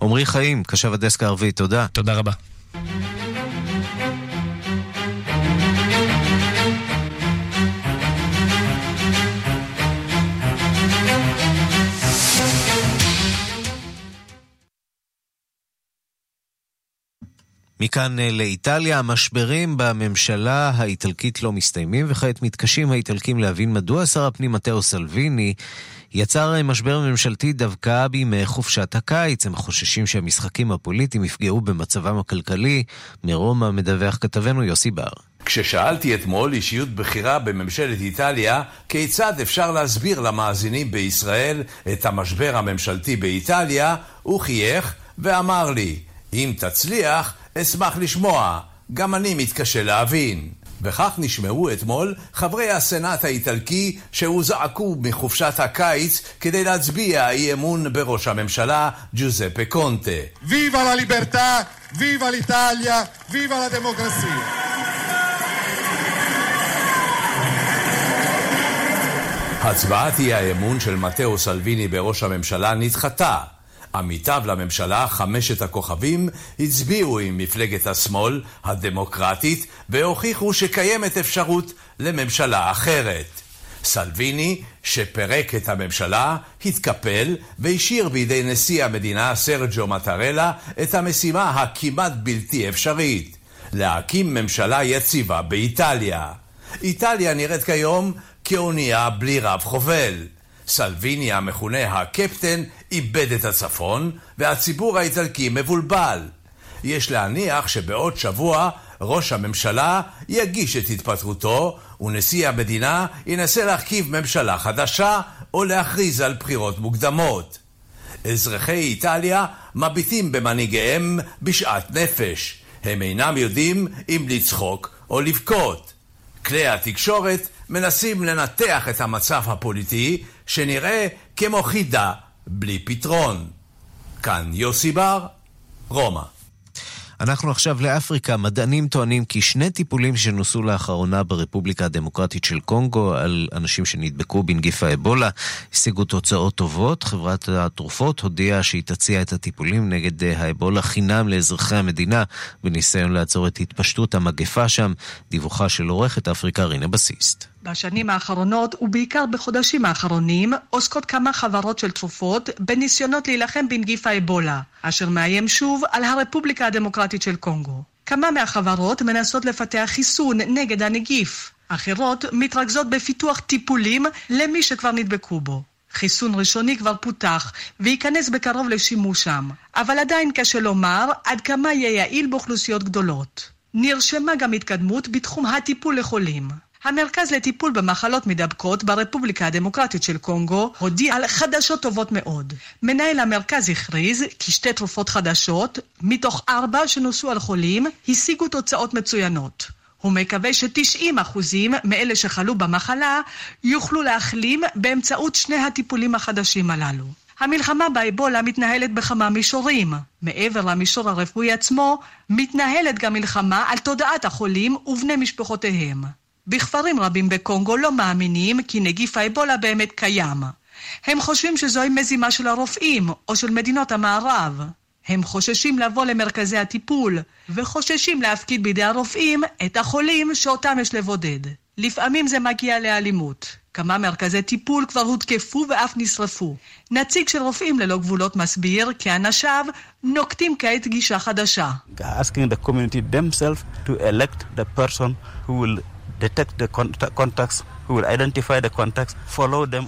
S6: עמרי חיים, קשב הדסק הערבי, תודה.
S23: תודה רבה.
S6: מכאן אה, לאיטליה, המשברים בממשלה האיטלקית לא מסתיימים, וכעת מתקשים האיטלקים להבין מדוע שר הפנים מתאו סלוויני יצר אה, משבר ממשלתי דווקא בימי חופשת הקיץ. הם חוששים שהמשחקים הפוליטיים יפגעו במצבם הכלכלי. מרומא מדווח כתבנו יוסי בר.
S22: כששאלתי אתמול אישיות בכירה בממשלת איטליה כיצד אפשר להסביר למאזינים בישראל את המשבר הממשלתי באיטליה, הוא חייך ואמר לי, אם תצליח, אשמח לשמוע, גם אני מתקשה להבין. וכך נשמעו אתמול חברי הסנאט האיטלקי שהוזעקו מחופשת הקיץ כדי להצביע אי אמון בראש הממשלה ג'וזפה קונטה.
S24: ויבה לה ליברטה, ויבה לאיטליה, ויבה לה דמוקרסיה.
S22: הצבעת אי האמון של מתאו סלוויני בראש הממשלה נדחתה. עמיתיו לממשלה, חמשת הכוכבים, הצביעו עם מפלגת השמאל, הדמוקרטית, והוכיחו שקיימת אפשרות לממשלה אחרת. סלוויני, שפירק את הממשלה, התקפל והשאיר בידי נשיא המדינה סרג'ו מטרלה את המשימה הכמעט בלתי אפשרית, להקים ממשלה יציבה באיטליה. איטליה נראית כיום כאונייה בלי רב חובל. סלוויני המכונה הקפטן איבד את הצפון, והציבור האיטלקי מבולבל. יש להניח שבעוד שבוע ראש הממשלה יגיש את התפטרותו, ונשיא המדינה ינסה להרכיב ממשלה חדשה או להכריז על בחירות מוקדמות. אזרחי איטליה מביטים במנהיגיהם בשאט נפש. הם אינם יודעים אם לצחוק או לבכות. כלי התקשורת מנסים לנתח את המצב הפוליטי שנראה כמו חידה בלי פתרון. כאן יוסי בר, רומא.
S6: אנחנו עכשיו לאפריקה. מדענים טוענים כי שני טיפולים שנוסו לאחרונה ברפובליקה הדמוקרטית של קונגו על אנשים שנדבקו בנגיף האבולה השיגו תוצאות טובות. חברת התרופות הודיעה שהיא תציע את הטיפולים נגד האבולה חינם לאזרחי המדינה בניסיון לעצור את התפשטות המגפה שם. דיווחה של עורכת אפריקה רינה בסיסט.
S25: בשנים האחרונות, ובעיקר בחודשים האחרונים, עוסקות כמה חברות של תרופות בניסיונות להילחם בנגיף האבולה, אשר מאיים שוב על הרפובליקה הדמוקרטית של קונגו. כמה מהחברות מנסות לפתח חיסון נגד הנגיף, אחרות מתרכזות בפיתוח טיפולים למי שכבר נדבקו בו. חיסון ראשוני כבר פותח, וייכנס בקרוב לשימוש שם, אבל עדיין קשה לומר עד כמה יהיה יעיל באוכלוסיות גדולות. נרשמה גם התקדמות בתחום הטיפול לחולים. המרכז לטיפול במחלות מדבקות ברפובליקה הדמוקרטית של קונגו הודיע על חדשות טובות מאוד. מנהל המרכז הכריז כי שתי תרופות חדשות, מתוך ארבע שנוסו על חולים, השיגו תוצאות מצוינות. הוא מקווה ש-90% מאלה שחלו במחלה יוכלו להחלים באמצעות שני הטיפולים החדשים הללו. המלחמה באבולה מתנהלת בכמה מישורים. מעבר למישור הרפואי עצמו, מתנהלת גם מלחמה על תודעת החולים ובני משפחותיהם. בכפרים רבים בקונגו לא מאמינים כי נגיף האבולה באמת קיים. הם חושבים שזוהי מזימה של הרופאים או של מדינות המערב. הם חוששים לבוא למרכזי הטיפול, וחוששים להפקיד בידי הרופאים את החולים שאותם יש לבודד. לפעמים זה מגיע לאלימות. כמה מרכזי טיפול כבר הותקפו ואף נשרפו. נציג של רופאים ללא גבולות מסביר כי אנשיו נוקטים כעת גישה חדשה.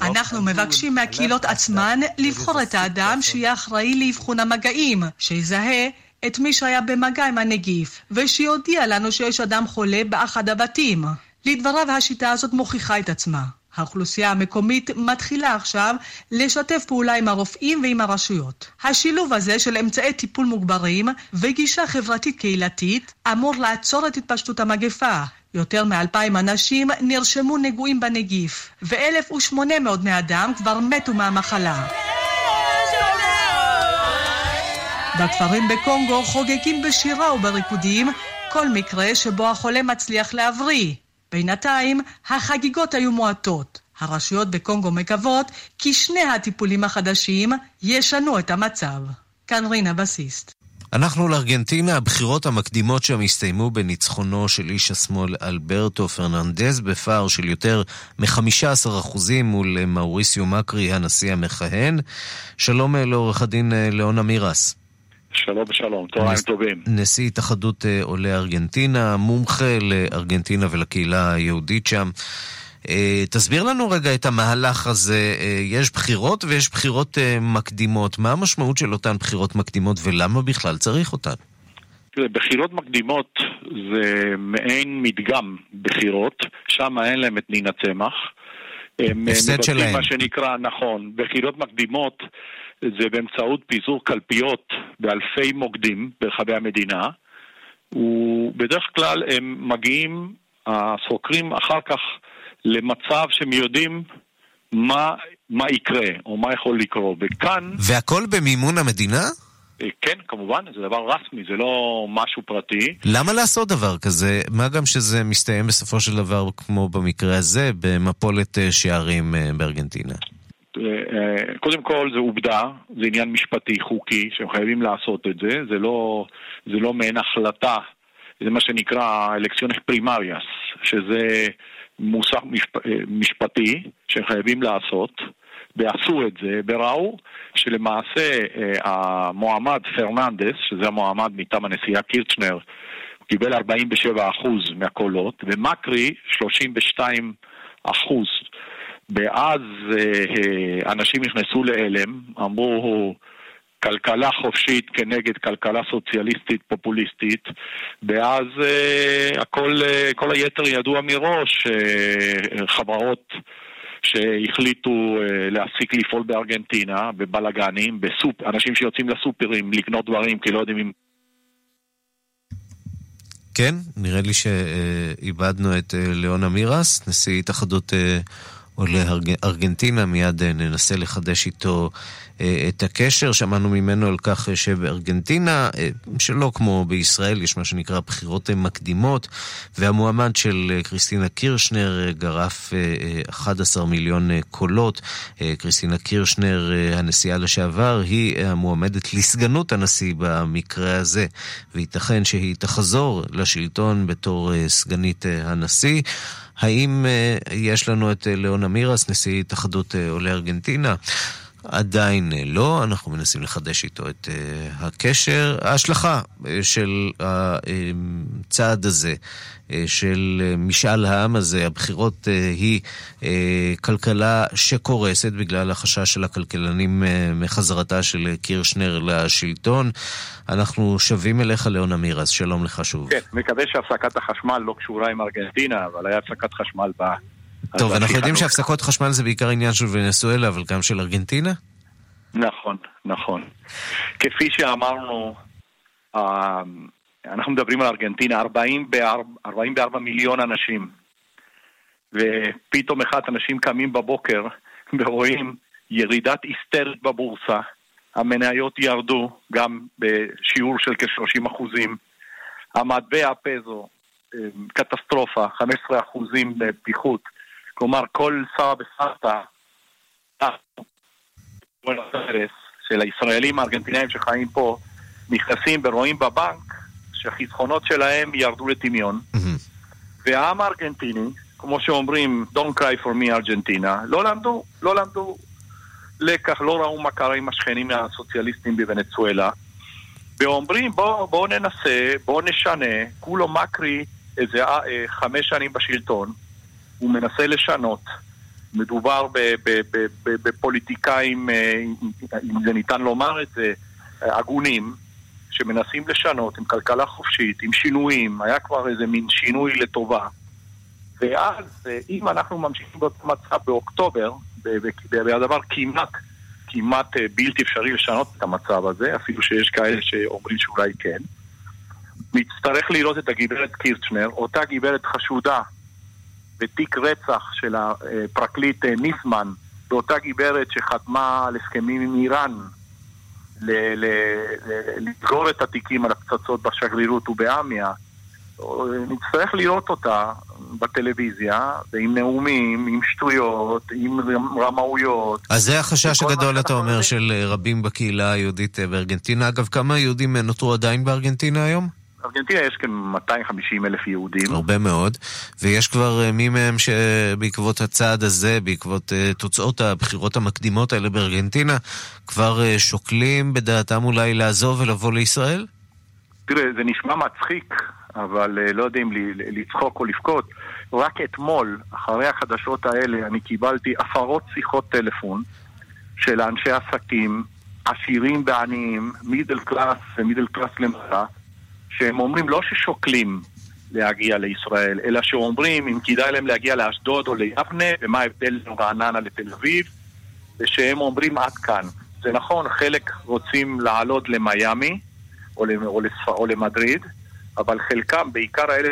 S25: אנחנו מבקשים מהקהילות עצמן לבחור את האדם שיהיה אחראי לאבחון המגעים, שיזהה את מי שהיה במגע עם הנגיף, ושיודיע לנו שיש אדם חולה באחד הבתים. לדבריו השיטה הזאת מוכיחה את עצמה. האוכלוסייה המקומית מתחילה עכשיו לשתף פעולה עם הרופאים ועם הרשויות. השילוב הזה של אמצעי טיפול מוגברים וגישה חברתית קהילתית אמור לעצור את התפשטות המגפה. יותר מאלפיים אנשים נרשמו נגועים בנגיף, ו-1,800 בני אדם כבר מתו מהמחלה. בכפרים בקונגו חוגגים בשירה ובריקודים כל מקרה שבו החולה מצליח להבריא. בינתיים החגיגות היו מועטות. הרשויות בקונגו מקוות כי שני הטיפולים החדשים ישנו את המצב. כאן רינה בסיסט.
S6: אנחנו לארגנטינה, הבחירות המקדימות שם הסתיימו בניצחונו של איש השמאל אלברטו פרננדז בפער של יותר מ-15% מול מאוריסיו מקרי, הנשיא המכהן. שלום לעורך הדין ליאון אמירס.
S26: שלום ושלום, צהריים נס... טובים.
S6: נשיא התאחדות עולי ארגנטינה, מומחה לארגנטינה ולקהילה היהודית שם. תסביר לנו רגע את המהלך הזה. יש בחירות ויש בחירות מקדימות. מה המשמעות של אותן בחירות מקדימות ולמה בכלל צריך אותן?
S26: בחירות מקדימות זה מעין מדגם בחירות, שם אין להם את נינה צמח.
S6: הפסד שלהם.
S26: מה שנקרא, נכון, בחירות מקדימות זה באמצעות פיזור קלפיות באלפי מוקדים ברחבי המדינה, ובדרך כלל הם מגיעים, הסוקרים אחר כך למצב שהם יודעים מה, מה יקרה, או מה יכול לקרות. וכאן...
S6: והכל במימון המדינה?
S26: כן, כמובן, זה דבר רסמי, זה לא משהו פרטי.
S6: למה לעשות דבר כזה? מה גם שזה מסתיים בסופו של דבר, כמו במקרה הזה, במפולת שערים בארגנטינה?
S26: קודם כל זה עובדה, זה עניין משפטי, חוקי, שהם חייבים לעשות את זה, זה לא, זה לא מעין החלטה, זה מה שנקרא אלקציונס פרימריאס, שזה מוסך משפ... משפטי שהם חייבים לעשות, ועשו את זה, וראו שלמעשה המועמד פרננדס, שזה המועמד מטעם הנשיאה קירצ'נר, קיבל 47% מהקולות, ומקרי 32%. ואז אנשים נכנסו להלם, אמרו כלכלה חופשית כנגד כלכלה סוציאליסטית פופוליסטית, ואז הכל, כל היתר ידוע מראש, חברות שהחליטו להפסיק לפעול בארגנטינה, בבלאגנים, בסופ... אנשים שיוצאים לסופרים לקנות דברים כי לא יודעים אם...
S6: כן, נראה לי שאיבדנו את ליאון אמירס, נשיא התאחדות עולה ארגנטינה, מיד ננסה לחדש איתו את הקשר. שמענו ממנו על כך שבארגנטינה, שלא כמו בישראל, יש מה שנקרא בחירות מקדימות, והמועמד של קריסטינה קירשנר גרף 11 מיליון קולות. קריסטינה קירשנר, הנשיאה לשעבר, היא המועמדת לסגנות הנשיא במקרה הזה, וייתכן שהיא תחזור לשלטון בתור סגנית הנשיא. האם יש לנו את ליאון אמירס, נשיא התאחדות עולי ארגנטינה? עדיין לא, אנחנו מנסים לחדש איתו את uh, הקשר. ההשלכה uh, של הצעד הזה, uh, של משאל העם הזה, הבחירות היא כלכלה שקורסת בגלל החשש של הכלכלנים מחזרתה של קירשנר לשלטון. אנחנו שבים אליך, ליאון אמירס, שלום לך שוב.
S26: כן, מקווה שהפסקת החשמל לא קשורה עם ארגנטינה, אבל היה הפסקת חשמל ב...
S6: טוב, אנחנו יודעים שהפסקות חשמל זה בעיקר עניין של ונסואלה, אבל גם של ארגנטינה?
S26: נכון, נכון. כפי שאמרנו, אנחנו מדברים על ארגנטינה, 44 מיליון אנשים, ופתאום אחד אנשים קמים בבוקר ורואים ירידת היסטרית בבורסה, המניות ירדו גם בשיעור של כ-30 אחוזים, המטבע הפזו, קטסטרופה, 15 אחוזים פיחות. כלומר, כל סבא וסבתא של הישראלים הארגנטינאים שחיים פה נכנסים ורואים בבנק שהחסכונות שלהם ירדו לטמיון. והעם הארגנטיני, כמו שאומרים, Don't cry for me ארגנטינה, לא למדו, לא למדו. לקח, לא ראו מה קרה עם השכנים הסוציאליסטים בוונצואלה, ואומרים בואו בוא ננסה, בואו נשנה, כולו מקרי איזה אה, חמש שנים בשלטון, הוא מנסה לשנות. מדובר בפוליטיקאים, אה, אם זה ניתן לומר את זה, הגונים, שמנסים לשנות עם כלכלה חופשית, עם שינויים, היה כבר איזה מין שינוי לטובה. ואז, אה, אם אנחנו ממשיכים באותו מצב באוקטובר, והדבר כמעט, כמעט אה, בלתי אפשרי לשנות את המצב הזה, אפילו שיש כאלה שאומרים שאולי כן, נצטרך לראות את הגברת קירצ'נר, אותה גברת חשודה בתיק רצח של הפרקליט אה, ניסמן, באותה גברת שחתמה על הסכמים עם איראן לסגור את התיקים על הפצצות בשגרירות ובאמיה. נצטרך לראות אותה בטלוויזיה, ועם נאומים, עם שטויות, עם רמאויות.
S6: אז זה החשש הגדול, אתה אומר, של רבים בקהילה היהודית בארגנטינה. אגב, כמה יהודים נותרו עדיין בארגנטינה היום?
S26: בארגנטינה יש כ-250 אלף יהודים.
S6: הרבה מאוד, ויש כבר אה, מי מהם שבעקבות הצעד הזה, בעקבות uh, תוצאות הבחירות המקדימות האלה בארגנטינה, כבר uh, שוקלים בדעתם אולי לעזוב ולבוא לישראל?
S26: תראה, זה נשמע מצחיק, אבל לא יודע אם לצחוק או לבכות. רק אתמול, אחרי החדשות האלה, אני קיבלתי עשרות שיחות טלפון של אנשי עסקים, עשירים ועניים, middle class ו middle class למעלה, שהם אומרים לא ששוקלים להגיע לישראל, אלא שאומרים אם כדאי להם להגיע לאשדוד או ליבנה, ומה ההבדל בין רעננה לתל אביב, ושהם אומרים עד כאן. זה נכון, חלק רוצים לעלות למיאמי או, או, או למדריד, אבל חלקם, בעיקר האלה,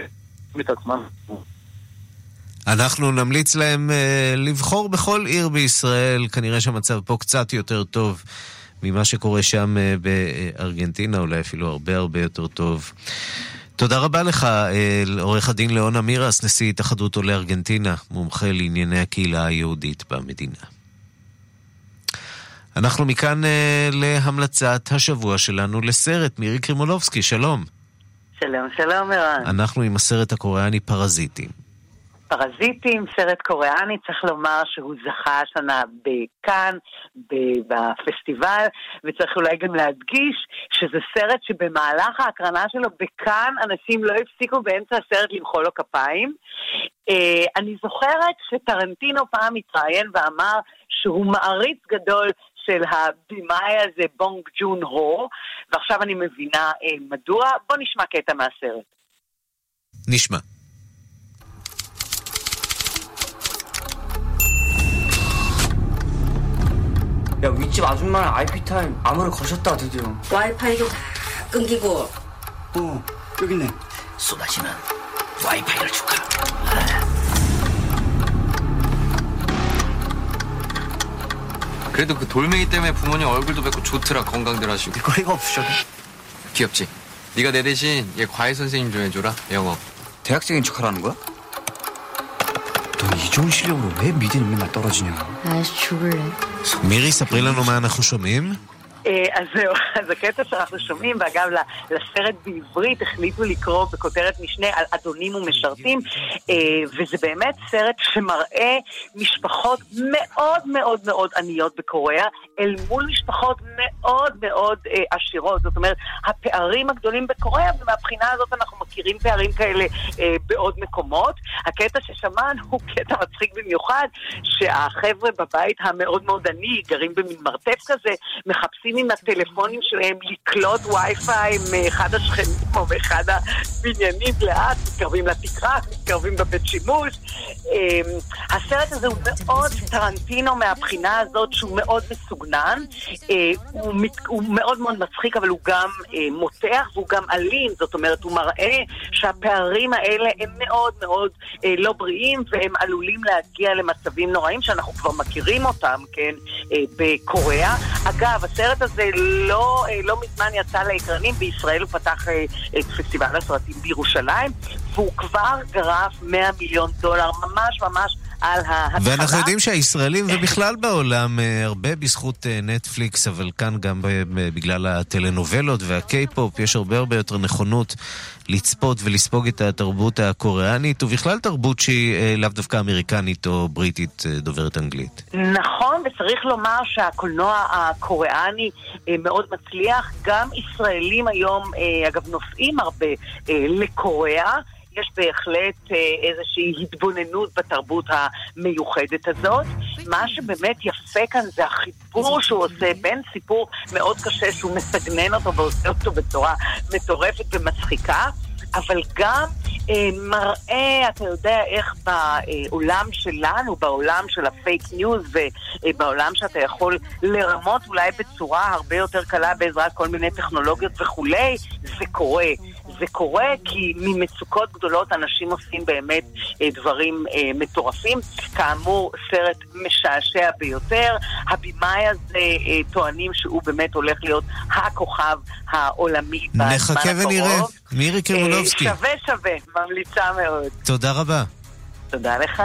S26: את עצמם.
S6: אנחנו נמליץ להם uh, לבחור בכל עיר בישראל, כנראה שהמצב פה קצת יותר טוב ממה שקורה שם אה, בארגנטינה, אולי אפילו הרבה הרבה יותר טוב. תודה רבה לך, אה, עורך הדין ליאון אמירס, נשיא התאחדות עולי ארגנטינה, מומחה לענייני הקהילה היהודית במדינה. אנחנו מכאן uh, להמלצת השבוע שלנו לסרט. מירי קרימולובסקי, שלום.
S27: שלום, שלום, ערן.
S6: אנחנו עם הסרט הקוריאני פרזיטים.
S27: פרזיטים, סרט קוריאני, צריך לומר שהוא זכה השנה בכאן, בפסטיבל, וצריך אולי גם להדגיש שזה סרט שבמהלך ההקרנה שלו בכאן אנשים לא הפסיקו באמצע הסרט למחוא לו כפיים. אה, אני זוכרת שטרנטינו פעם התראיין ואמר שהוא מעריץ גדול של הבמאי הזה, בונג ג'ון הו, ועכשיו אני מבינה אה, מדוע. בוא נשמע קטע מהסרט.
S6: נשמע.
S28: 야 윗집 아줌마랑 IP 타임 암호를 거셨다 드디어.
S29: 와이파이도 다 끊기고.
S28: 어 여기 있네.
S29: 쏟아지는 와이파이를 줄까?
S28: 그래도 그 돌멩이 때문에 부모님 얼굴도 뵙고 좋더라 건강들 하시고. 거리가 없으셔도 귀엽지? 네가 내 대신 얘 과외 선생님 좀 해줘라 영어. 대학생인 척하라는 거야? 넌 이 좋은 실력으로 왜 미대는 맨날 떨어지냐
S6: אה, מירי, ספרי לנו מה אנחנו שומעים.
S27: אה, אז זהו, אז הקטע שאנחנו שומעים, ואגב, לסרט בעברית החליטו לקרוא בכותרת משנה על אדונים ומשרתים, אה, וזה באמת סרט שמראה משפחות מאוד מאוד מאוד עניות בקוריאה, אל מול משפחות מאוד מאוד אה, עשירות. זאת אומרת, הפערים הגדולים בקוריאה, ומהבחינה הזאת אנחנו מכירים פערים כאלה בעוד מקומות. הקטע ששמענו הוא קטע מצחיק במיוחד, שהחבר'ה בבית המאוד מאוד עני, גרים במין מרתף כזה, מחפשים עם הטלפונים שלהם לקלוט וי-פיי מאחד השכנים או מאחד הבניינים לאט, מתקרבים לתקרה, מתקרבים בבית שימוש. אמ, הסרט הזה הוא מאוד טרנטינו מהבחינה הזאת שהוא מאוד מסוגנן, אה, הוא, הוא מאוד מאוד מצחיק אבל הוא גם אה, מותח והוא גם אלים, זאת אומרת הוא מראה שהפערים האלה הם מאוד מאוד אה, לא בריאים והם עלולים להגיע למצבים נוראים שאנחנו כבר מכירים אותם, כן, אה, בקוריאה. אגב, הסרט הזה לא, אה, לא מזמן יצא לאקרנים, בישראל הוא פתח אה, את פסטיבל הסרטים בירושלים, והוא כבר גרף 100 מיליון דולר, ממש ממש על ההתחלה.
S6: ואנחנו יודעים שהישראלים ובכלל בעולם, אה, הרבה בזכות אה, נטפליקס, אבל כאן גם ב- בגלל הטלנובלות והקיי-פופ, יש הרבה הרבה יותר נכונות לצפות ולספוג את התרבות הקוריאנית, ובכלל תרבות שהיא אה, לאו דווקא אמריקנית או בריטית אה, דוברת אנגלית.
S27: נכון, וצריך לומר שהקולנוע הקוריאני אה, מאוד מצליח. גם ישראלים היום, אה, אגב, נוסעים הרבה אה, לקוריאה. יש בהחלט אה, איזושהי התבוננות בתרבות המיוחדת הזאת. מה שבאמת יפה כאן זה החיבור שהוא עושה בין סיפור מאוד קשה שהוא מסגנן אותו ועושה אותו בצורה מטורפת ומצחיקה. אבל גם אה, מראה, אתה יודע, איך בעולם שלנו, בעולם של ה fake news ובעולם שאתה יכול לרמות אולי בצורה הרבה יותר קלה בעזרת כל מיני טכנולוגיות וכולי, זה קורה. זה קורה כי ממצוקות גדולות אנשים עושים באמת אה, דברים אה, מטורפים. כאמור, סרט משעשע ביותר. הבמאי הזה אה, טוענים שהוא באמת הולך להיות הכוכב העולמי בזמן הקרוב.
S6: נחכה ונראה. מירי קרימולובסקי,
S27: שווה שווה, ממליצה מאוד.
S6: תודה רבה.
S27: תודה לך.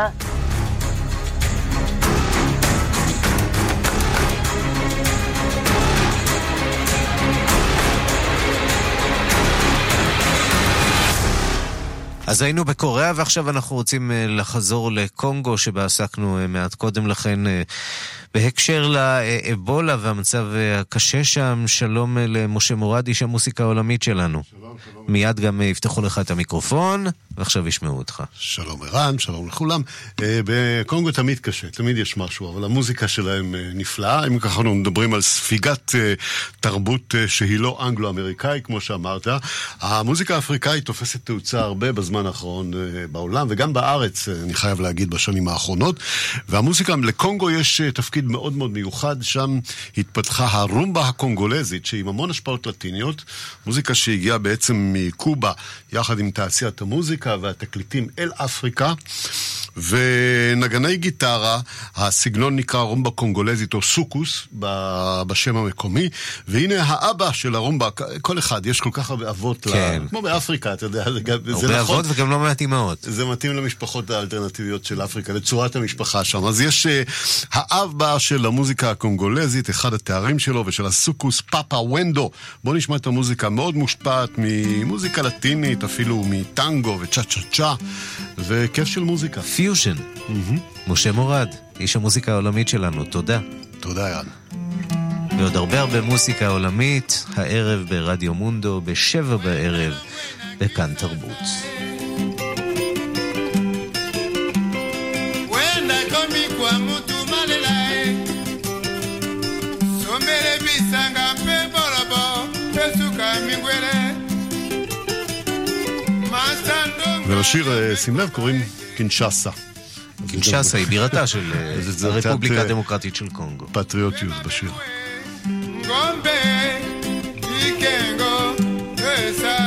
S6: אז היינו בקוריאה ועכשיו אנחנו רוצים אה, לחזור לקונגו שבה עסקנו אה, מעט קודם לכן אה, בהקשר לאבולה והמצב הקשה שם. שלום למשה מורד, איש המוסיקה העולמית שלנו. שלום, שלום. מיד גם יפתחו לך את המיקרופון ועכשיו ישמעו אותך.
S30: שלום ערן, שלום לכולם. אה, בקונגו תמיד קשה, תמיד יש משהו, אבל המוזיקה שלהם אה, נפלאה. אם ככה אנחנו מדברים על ספיגת אה, תרבות שהיא לא אנגלו-אמריקאי, כמו שאמרת, המוזיקה האפריקאית תופסת תאוצה הרבה בזמן האחרון בעולם, וגם בארץ, אני חייב להגיד, בשנים האחרונות. והמוזיקה, לקונגו יש אה, תפקיד מאוד מאוד מיוחד, שם התפתחה הרומבה הקונגולזית, שהיא עם המון השפעות לטיניות, מוזיקה שהגיעה בעצם מקובה, יחד עם תעשיית המוזיקה והתקליטים אל אפריקה. ונגני גיטרה, הסגנון נקרא רומבה קונגולזית או סוקוס ב- בשם המקומי, והנה האבא של הרומבה, כל אחד, יש כל כך הרבה אבות,
S6: כן.
S30: לה, כמו באפריקה, אתה יודע, זה, גם- זה
S6: הרבה
S30: נכון.
S6: אבות וגם לא מעט אימהות.
S30: זה מתאים למשפחות האלטרנטיביות של אפריקה, לצורת המשפחה שם. אז יש uh, האבא של המוזיקה הקונגולזית, אחד התארים שלו ושל הסוקוס, פאפה ונדו. בואו נשמע את המוזיקה, מאוד מושפעת ממוזיקה לטינית, אפילו מטנגו וצ'ה צ'ה צ'ה, וכיף של מוזיקה.
S6: פיושן. משה מורד, איש המוזיקה העולמית שלנו, תודה.
S30: תודה, יאן.
S6: ועוד הרבה הרבה מוזיקה עולמית, הערב ברדיו מונדו, בשבע בערב, בכאן תרבות.
S31: masando
S30: ולשיר, אה, שים לב, קוראים קינשאסה.
S6: קינשאסה היא בירתה של הרפובליקה
S30: אה,
S6: הדמוקרטית של קונגו.
S30: פטריוטיות בשיר.
S31: ngombe ikengo esabe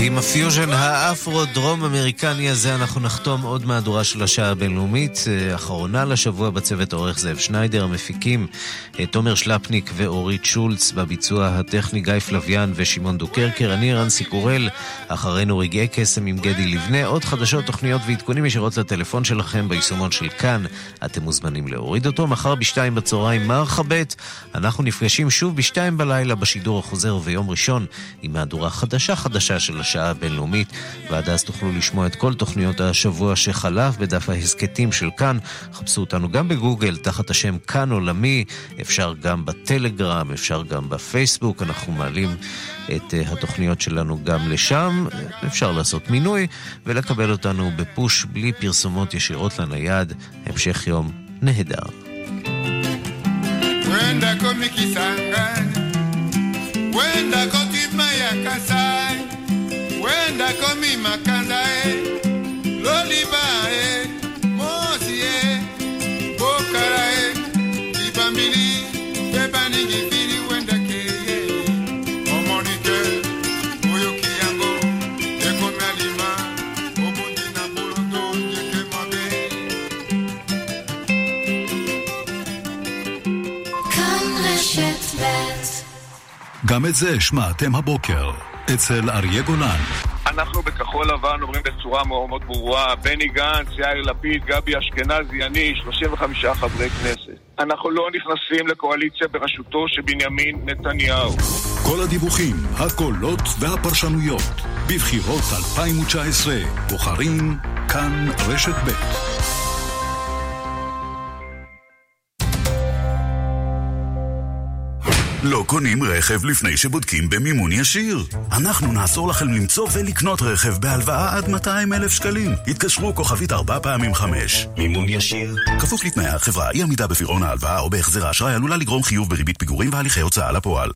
S6: ועם הפיוז'ן האפרו-דרום אמריקני הזה אנחנו נחתום עוד מהדורה של השעה הבינלאומית, אה, אחרונה לשבוע בצוות עורך זאב שניידר, המפיקים אה, תומר שלפניק ואורית שולץ, בביצוע הטכני גיא פלוויאן ושמעון דוקרקר, אני ערן סיקורל, אחרינו רגעי קסם עם גדי לבנה, עוד חדשות, תוכניות ועדכונים ישירות לטלפון שלכם ביישומון של כאן, אתם מוזמנים להוריד אותו, מחר בשתיים בצהריים מרחבת, אנחנו נפגשים שוב בשתיים בלילה בשידור החוזר ויום ראשון עם מהדורה חדשה חדשה של הבינלאומית, ועד אז תוכלו לשמוע את כל תוכניות השבוע שחלף בדף ההסכתים של כאן. חפשו אותנו גם בגוגל תחת השם כאן עולמי, אפשר גם בטלגרם, אפשר גם בפייסבוק, אנחנו מעלים את אה, התוכניות שלנו גם לשם. אפשר לעשות מינוי ולקבל אותנו בפוש בלי פרסומות ישירות לנייד. המשך יום נהדר.
S24: Wenda komi Kisangani, wenda komi Mayakasai, wenda komi Makanda e, Loliba e, Mosi e, Bokara e, Ibambili, Bebani Gifiri wenda keye, Omonike, Oyoki yango, Ekomi Alima, Obundi na Bulondo, Nyeke Mabe.
S5: גם את זה שמעתם הבוקר, אצל אריה גולן.
S26: אנחנו בכחול לבן אומרים בצורה מאוד מאוד ברורה, בני גנץ, יאיר לפיד, גבי אשכנזי, אני, 35 חברי כנסת. אנחנו לא נכנסים לקואליציה בראשותו של בנימין נתניהו.
S5: כל הדיווחים, הקולות והפרשנויות. בבחירות 2019, בוחרים כאן רשת ב'.
S32: לא קונים רכב לפני שבודקים במימון ישיר. אנחנו נעזור לכם למצוא ולקנות רכב בהלוואה עד 200 אלף שקלים. התקשרו כוכבית ארבע פעמים חמש. מימון ישיר. כפוף לתנאי החברה, אי עמידה בפירעון ההלוואה או בהחזר האשראי עלולה לגרום חיוב בריבית פיגורים והליכי הוצאה לפועל.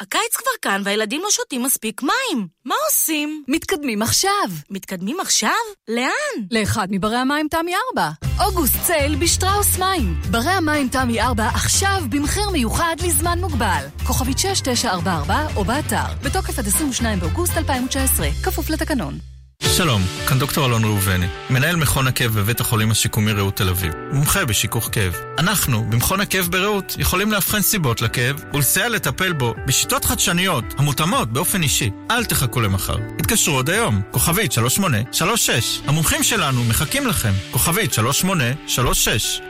S19: הקיץ כבר כאן והילדים לא שותים מספיק מים. מה עושים?
S20: מתקדמים עכשיו.
S19: מתקדמים עכשיו? לאן?
S20: לאחד מברי המים תמי 4. אוגוסט צייל בשטראוס מים. ברי המים תמי 4 עכשיו במחיר מיוחד לזמן מוגבל. כוכבית 6944 או באתר. בתוקף עד 22 באוגוסט 2019. כפוף לתקנון.
S33: שלום, כאן דוקטור אלון ראובני, מנהל מכון הכאב בבית החולים השיקומי רעות תל אביב, מומחה בשיכוך כאב. אנחנו, במכון הכאב ברעות, יכולים לאבחן סיבות לכאב ולסייע לטפל בו בשיטות חדשניות המותאמות באופן אישי. אל תחכו למחר. התקשרו עוד היום, כוכבית 3836. המומחים שלנו מחכים לכם, כוכבית 3836.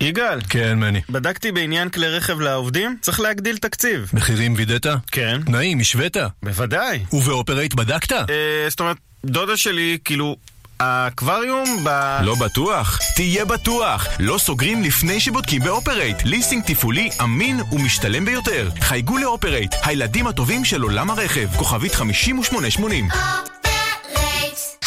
S34: יגאל.
S33: כן, מני.
S34: בדקתי בעניין כלי רכב לעובדים, צריך להגדיל תקציב.
S33: מחירים וידאת?
S34: כן.
S33: תנאים, השווית?
S34: בוודאי.
S33: וב אופרייט בדקת?
S34: אה, זאת אומרת, דודה שלי, כאילו, האקווריום ב...
S35: לא בטוח? תהיה בטוח! לא סוגרים לפני שבודקים באופרייט. ליסינג תפעולי אמין ומשתלם ביותר. חייגו לאופרייט, הילדים הטובים של עולם הרכב. כוכבית 5880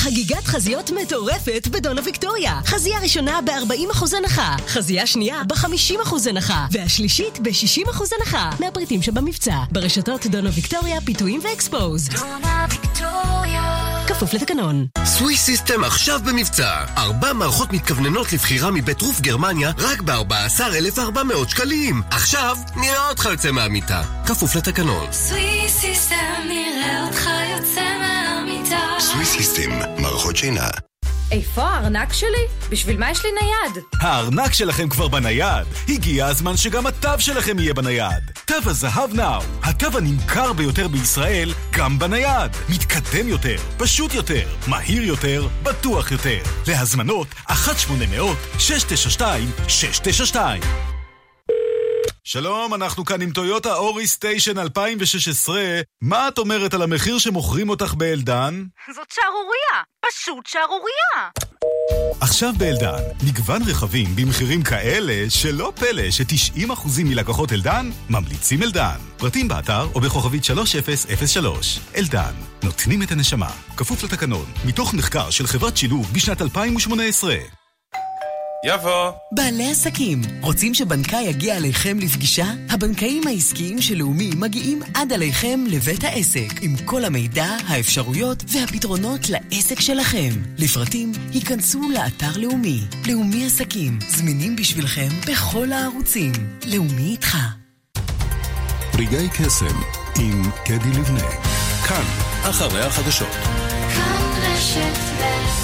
S36: חגיגת חזיות מטורפת בדונה ויקטוריה. חזייה ראשונה ב-40% הנחה, חזייה שנייה ב-50% הנחה, והשלישית ב-60% הנחה. מהפריטים שבמבצע, ברשתות דונה ויקטוריה, פיתויים ואקספוז.
S37: דונה ויקטוריה
S36: כפוף לתקנון.
S38: סוויס סיסטם עכשיו במבצע. ארבע מערכות מתכווננות לבחירה מבית רוף גרמניה רק ב-14,400 שקלים. עכשיו נראה אותך יוצא מהמיטה. כפוף לתקנון.
S37: סוויס סיסטם נראה
S38: סוויס סיסטם, מערכות שינה.
S39: איפה הארנק שלי? בשביל מה יש לי נייד?
S21: הארנק שלכם כבר בנייד. הגיע הזמן שגם התו שלכם יהיה בנייד. תו הזהב נאו, התו הנמכר ביותר בישראל, גם בנייד. מתקדם יותר, פשוט יותר, מהיר יותר, בטוח יותר. להזמנות 1-800-692-692 שלום, אנחנו כאן עם טויוטה אורי סטיישן 2016. מה את אומרת על המחיר שמוכרים אותך באלדן?
S19: זאת שערורייה! פשוט שערורייה!
S21: עכשיו באלדן, מגוון רכבים במחירים כאלה שלא פלא ש-90% מלקוחות אלדן ממליצים אלדן. פרטים באתר או בכוכבית 3003. אלדן, נותנים את הנשמה. כפוף לתקנון, מתוך מחקר של חברת שילוב בשנת 2018.
S34: יבוא.
S40: בעלי עסקים, רוצים שבנקאי יגיע אליכם לפגישה? הבנקאים העסקיים של לאומי מגיעים עד אליכם לבית העסק, עם כל המידע, האפשרויות והפתרונות לעסק שלכם. לפרטים, היכנסו לאתר לאומי. לאומי עסקים, זמינים בשבילכם בכל הערוצים. לאומי איתך.
S5: רגעי קסם עם קדי לבנה. כאן, אחרי החדשות.
S41: כאן רשת ב'